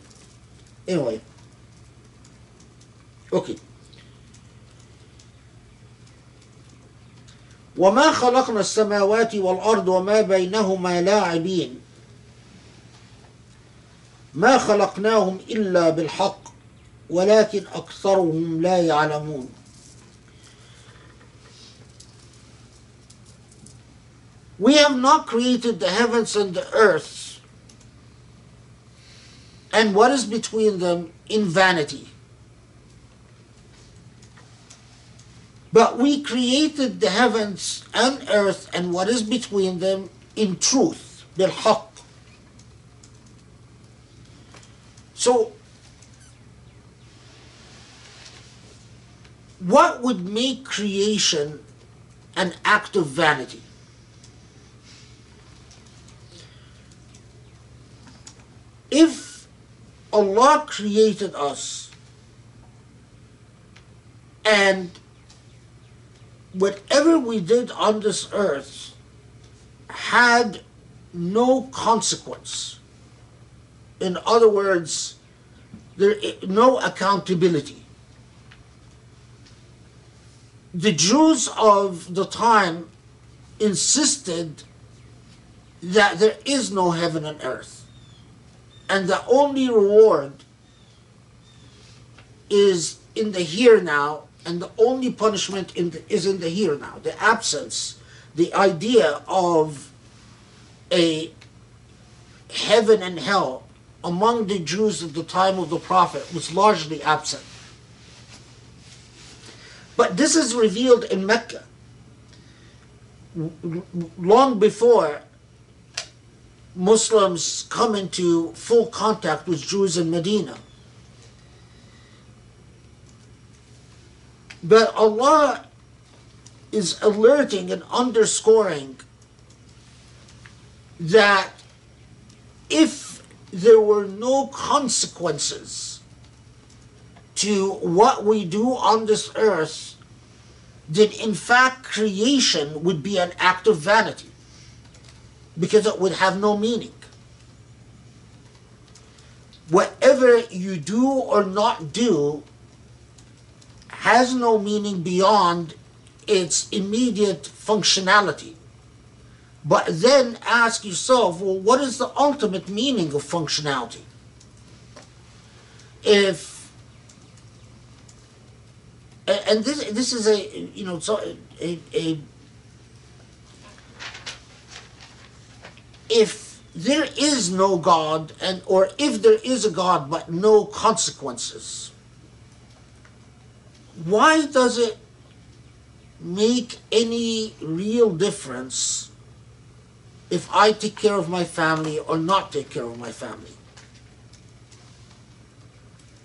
Anyway, okay. وما خلقنا السماوات والأرض وما بينهما لاعبين ما خلقناهم إلا بالحق ولكن أكثرهم لا يعلمون We have not created the heavens and the earth and what is between them in vanity. But we created the heavens and earth and what is between them in truth, بالحق. So, what would make creation an act of vanity? If Allah created us and whatever we did on this earth had no consequence. In other words, there i- no accountability. The Jews of the time insisted that there is no heaven and earth, and the only reward is in the here now, and the only punishment in the, is in the here now. The absence, the idea of a heaven and hell among the Jews at the time of the prophet was largely absent. But this is revealed in Mecca long before Muslims come into full contact with Jews in Medina. But Allah is alerting and underscoring that if there were no consequences to what we do on this earth, then in fact creation would be an act of vanity because it would have no meaning. Whatever you do or not do has no meaning beyond its immediate functionality. But then ask yourself, well, what is the ultimate meaning of functionality? If and this this is a you know so a, a if there is no God and or if there is a God but no consequences, why does it make any real difference if I take care of my family or not take care of my family?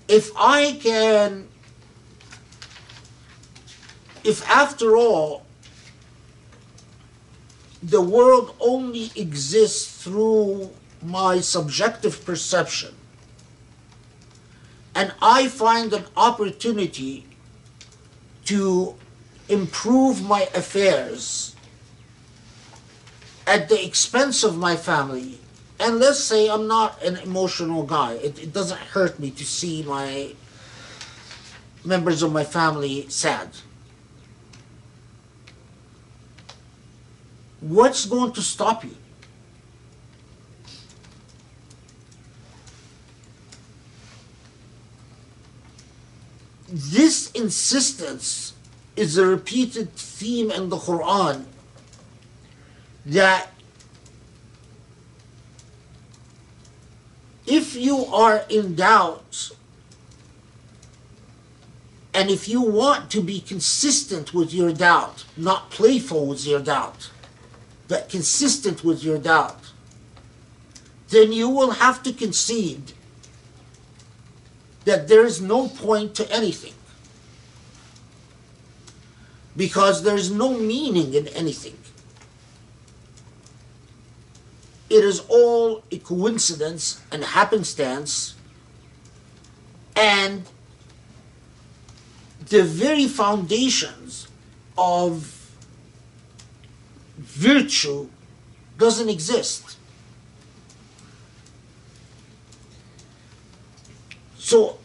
If I can, if after all, the world only exists through my subjective perception, and I find an opportunity to improve my affairs at the expense of my family. And let's say I'm not an emotional guy. It, it doesn't hurt me to see my members of my family sad. What's going to stop you? This insistence is a repeated theme in the Quran that if you are in doubt and if you want to be consistent with your doubt, not playful with your doubt, but consistent with your doubt, then you will have to concede that there is no point to anything. Because there is no meaning in anything. It is all a coincidence and happenstance, and the very foundations of virtue doesn't exist. So,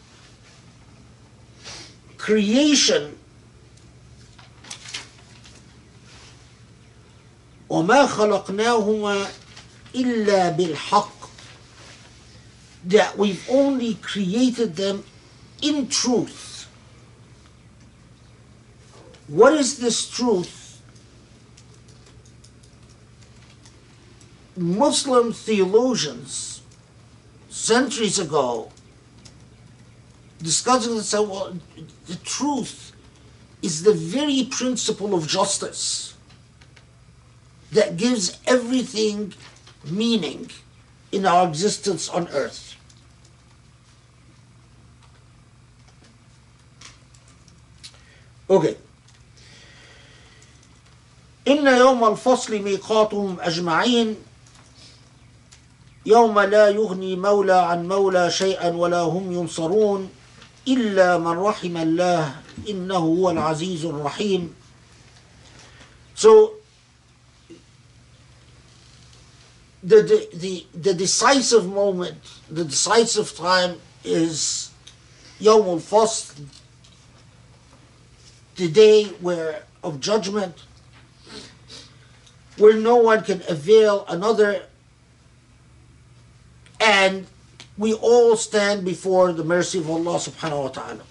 creation وما خلقناهما إلا بالحق that we've only created them in truth. What is this truth? Muslim theologians centuries ago discussing and said, well, the truth is the very principle of justice that gives everything meaning in our existence on earth. Okay. إن يوم الفصل ميقاتهم أجمعين يوم لا يغني مولى عن مولى شيئا ولا هم ينصرون إلا من رحم الله إنه هو العزيز الرحيم So the, the, the, decisive moment, the decisive time is Yawm al-Fasl, the day where of judgment, where no one can avail another, and we all stand before the mercy of Allah subhanahu wa ta'ala.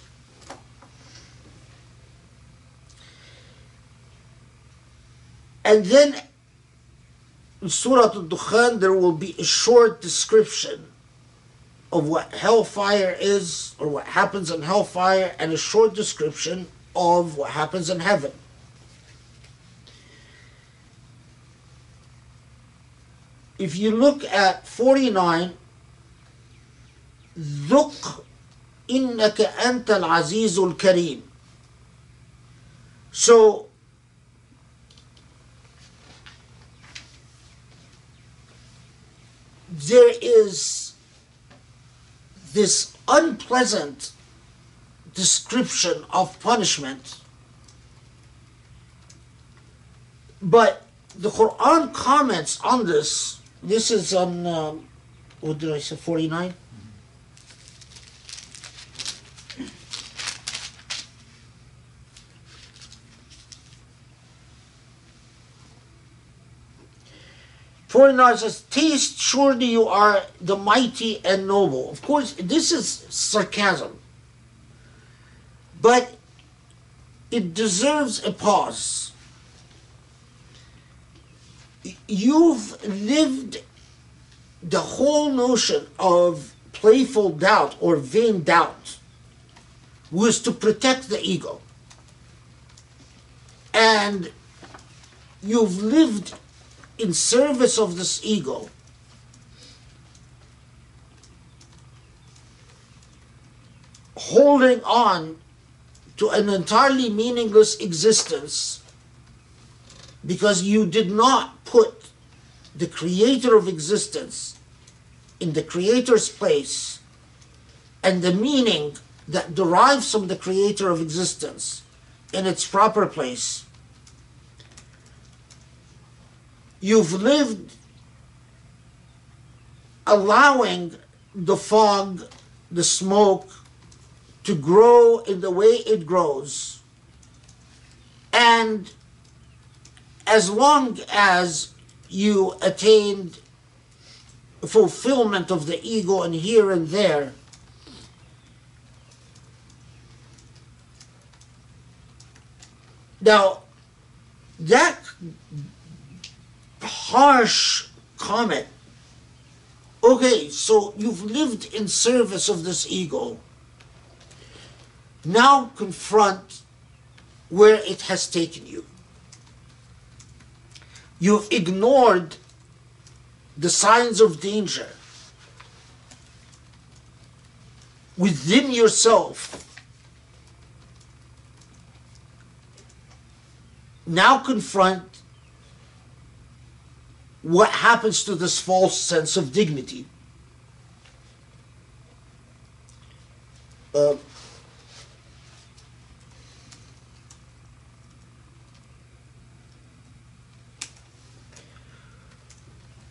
And then in Surah Al-Dukhan there will be a short description of what hellfire is or what happens in hellfire and a short description of what happens in heaven. If you look at 49, ذق إنك أنت العزيز الكريم. So there is this unpleasant description of punishment. But the Quran comments on this. This is on, um, what did I say, 49? Forty-nine says, Taste surely you are the mighty and noble. Of course, this is sarcasm. But it deserves a pause. You've lived the whole notion of playful doubt or vain doubt was to protect the ego. And you've lived in service of this ego. Holding on to an entirely meaningless existence because you did not put the creator of existence in the creator's place and the meaning that derives from the creator of existence in its proper place. You've lived allowing the fog, the smoke, to grow in the way it grows. And as long as you attained fulfillment of the ego and here and there, now that harsh comment okay so you've lived in service of this ego now confront where it has taken you. You've ignored the signs of danger within yourself. Now confront what happens to this false sense of dignity. Uh,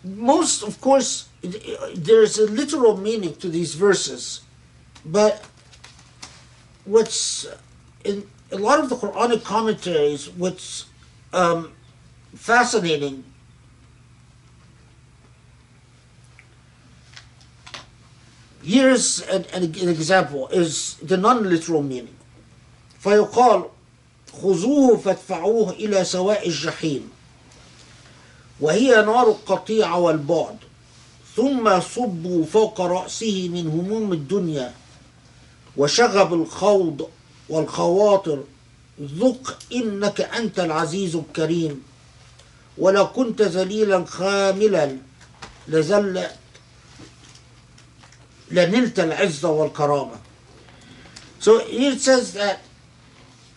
most, of course, there's a literal meaning to these verses, but what's in a lot of the Quranic commentaries, what's um, fascinating here's an, an, an example is the non-literal meaning. فيقال خذوه فادفعوه إلى سواء الجحيم. وهي نار القطيع والبعد. ثم صبوا فوق رأسه من هموم الدنيا. وشغب الخوض والخواطر. ذق إنك أنت العزيز الكريم. ولو كنت ذليلا خاملا لزل لنلت العزة والكرامة So it says that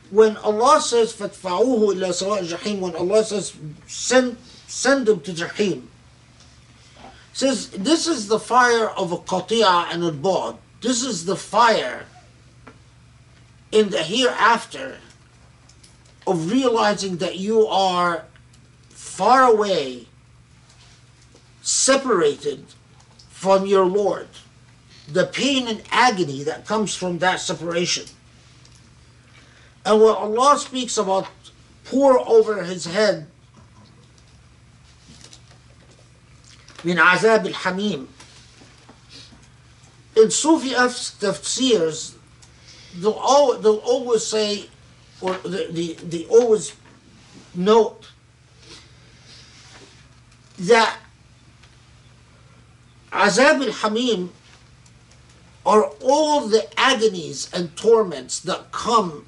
when Allah says فَادْفَعُوهُ إِلَى سَوَاءِ الجحيم when Allah says send send them to Jahim. Says this is the fire of a qati'a and a bod. This is the fire in the hereafter of realizing that you are far away, separated from your Lord. the pain and agony that comes from that separation. And when Allah speaks about pour over his head min azab al-hamim, in Sufi tafsirs, they'll, they'll always say, or they, they always note that azab al-hamim are all the agonies and torments that come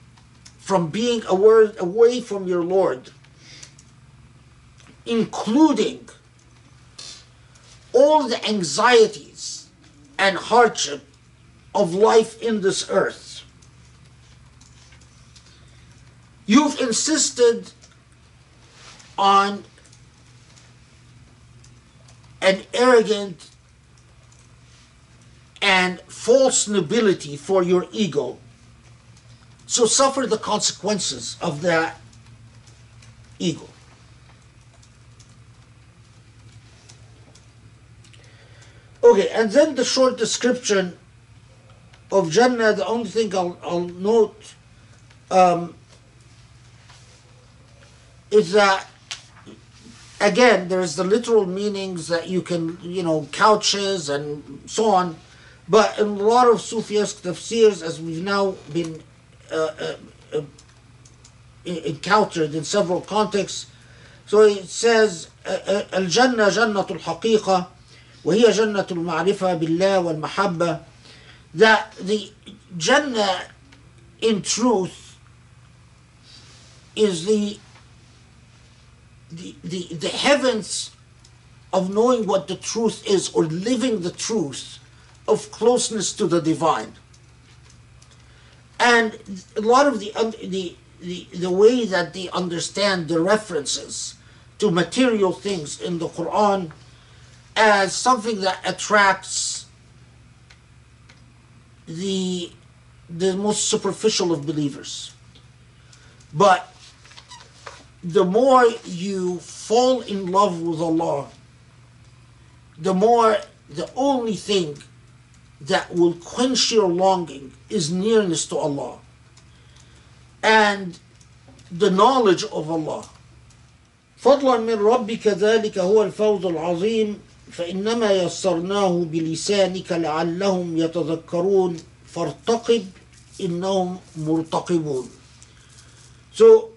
from being away, from your Lord, including all the anxieties and hardship of life in this earth. You've insisted on an arrogant and false nobility for your ego. So suffer the consequences of that ego. Okay, and then the short description of Jannah, the only thing I'll, I'll note um, is that again there's the literal meanings that you can you know couches and so on but in a lot of Sufistic tafsirs as we've now been uh, uh, uh, encountered in several contexts so it says الجنة جنة الحقيقة وهي جنة المعرفة بالله والمحبة that the Jannah in truth is the the, the, the heavens of knowing what the truth is or living the truth of closeness to the divine. And a lot of the, uh, the, the, the way that they understand the references to material things in the Quran as something that attracts the, the most superficial of believers. But the more you fall in love with Allah, the more the only thing that will quench your longing is nearness to Allah and the knowledge of Allah. فضلا من ربك ذلك هو الفوز العظيم فإنما يسرناه بلسانك لعلهم يتذكرون فارتقب إنهم مرتقبون. So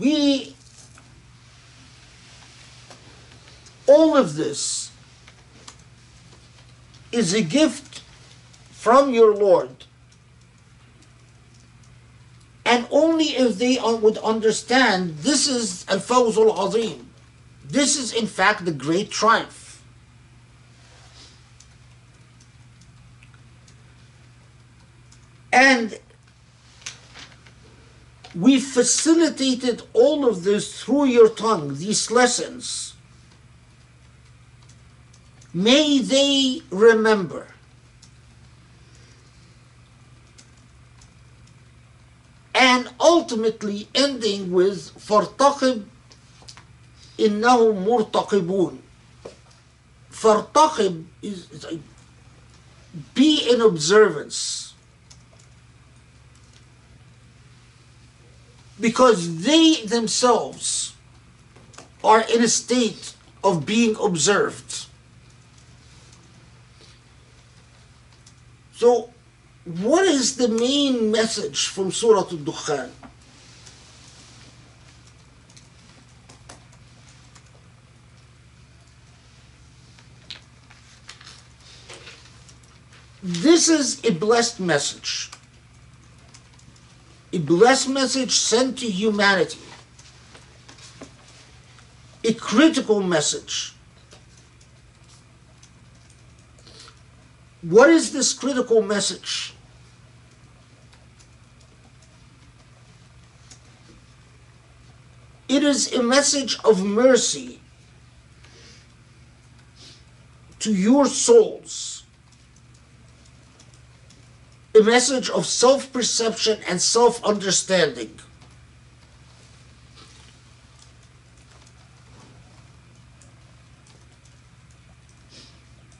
we all of this is a gift from your Lord. And only if they would understand this is Al Fawz al Azim. This is, in fact, the great triumph. And we facilitated all of this through your tongue, these lessons. May they remember. And ultimately ending with فارتقب إنهم مرتقبون. فارتقب is, is like, be in observance. because they themselves are in a state of being observed. So, what is the main message from Surah Al-Dukhan? This is a blessed message a blessed message sent to humanity, a critical message. What is this critical message? It is a message of mercy to your souls a message of self perception and self understanding.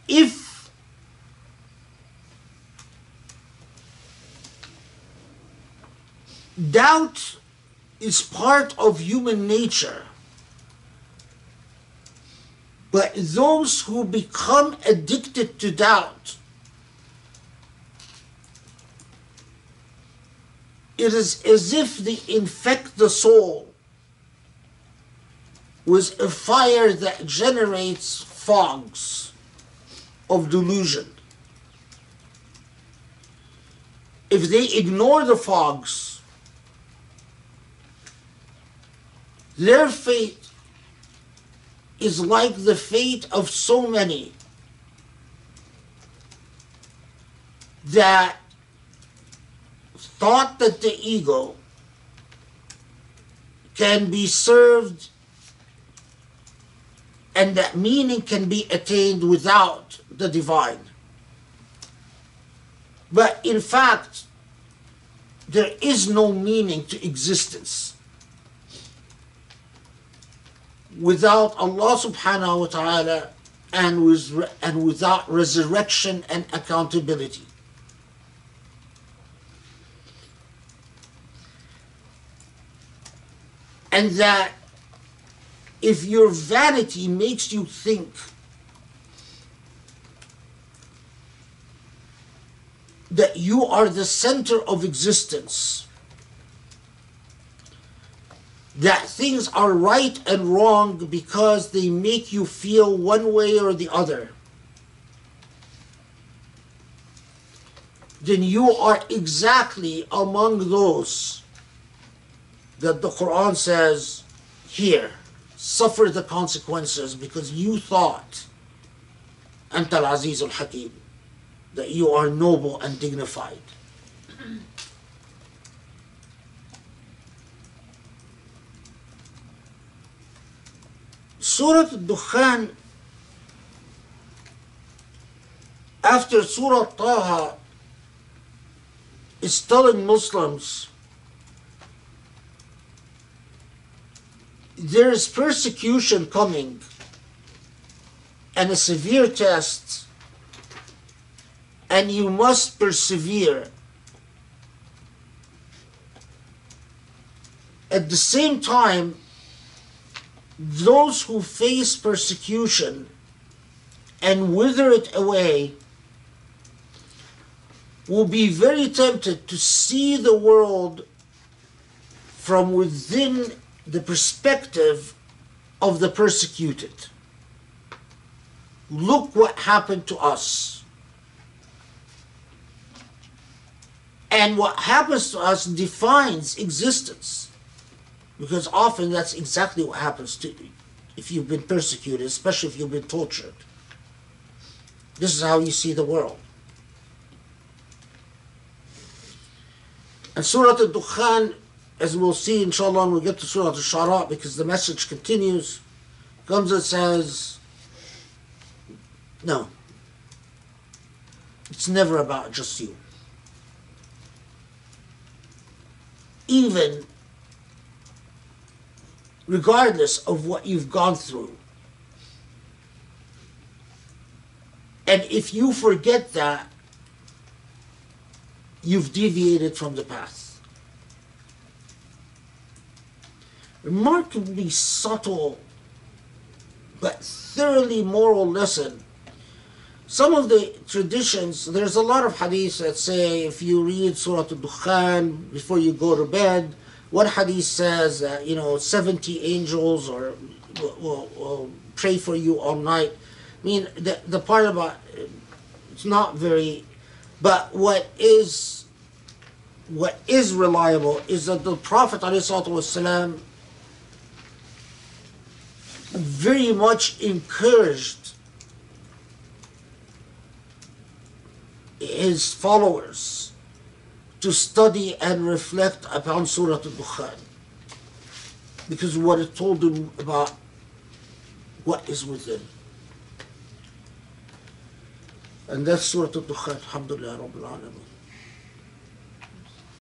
If doubt is part of human nature. But those who become addicted to doubt, it is as if they infect the soul with a fire that generates fogs of delusion. If they ignore the fogs, their fate is like the fate of so many that thought that the ego can be served and that meaning can be attained without the divine. But in fact, there is no meaning to existence without Allah subhanahu wa ta'ala and, with, and without resurrection and accountability. And that if your vanity makes you think that you are the center of existence, that things are right and wrong because they make you feel one way or the other, then you are exactly among those that the Quran says here suffer the consequences because you thought Anta al-Aziz al-Hakim that you are noble and dignified. Surah Al-Dukhan after Surah Taha is telling Muslims there is persecution coming and a severe test, and you must persevere. At the same time, those who face persecution and wither it away will be very tempted to see the world from within the perspective of the persecuted. Look what happened to us. And what happens to us defines existence. Because often that's exactly what happens to you if you've been persecuted, especially if you've been tortured. This is how you see the world. And Surah Al-Dukhan as we'll see inshallah when we get to Surah Al-Shara because the message continues, comes and says, no, it's never about just you. Even regardless of what you've gone through. And if you forget that, you've deviated from the path. remarkably subtle but thoroughly moral lesson. Some of the traditions, there's a lot of hadiths that say if you read Surah Al-Dukhan before you go to bed, one hadith says that, you know, 70 angels or will, will, pray for you all night. I mean, the, the part about it's not very, but what is what is reliable is that the Prophet ﷺ very much encouraged his followers to study and reflect upon Surah Al-Dukhan because what it told them about what is within. And that's Surah Al-Dukhan, Alhamdulillah Rabbil Alameen.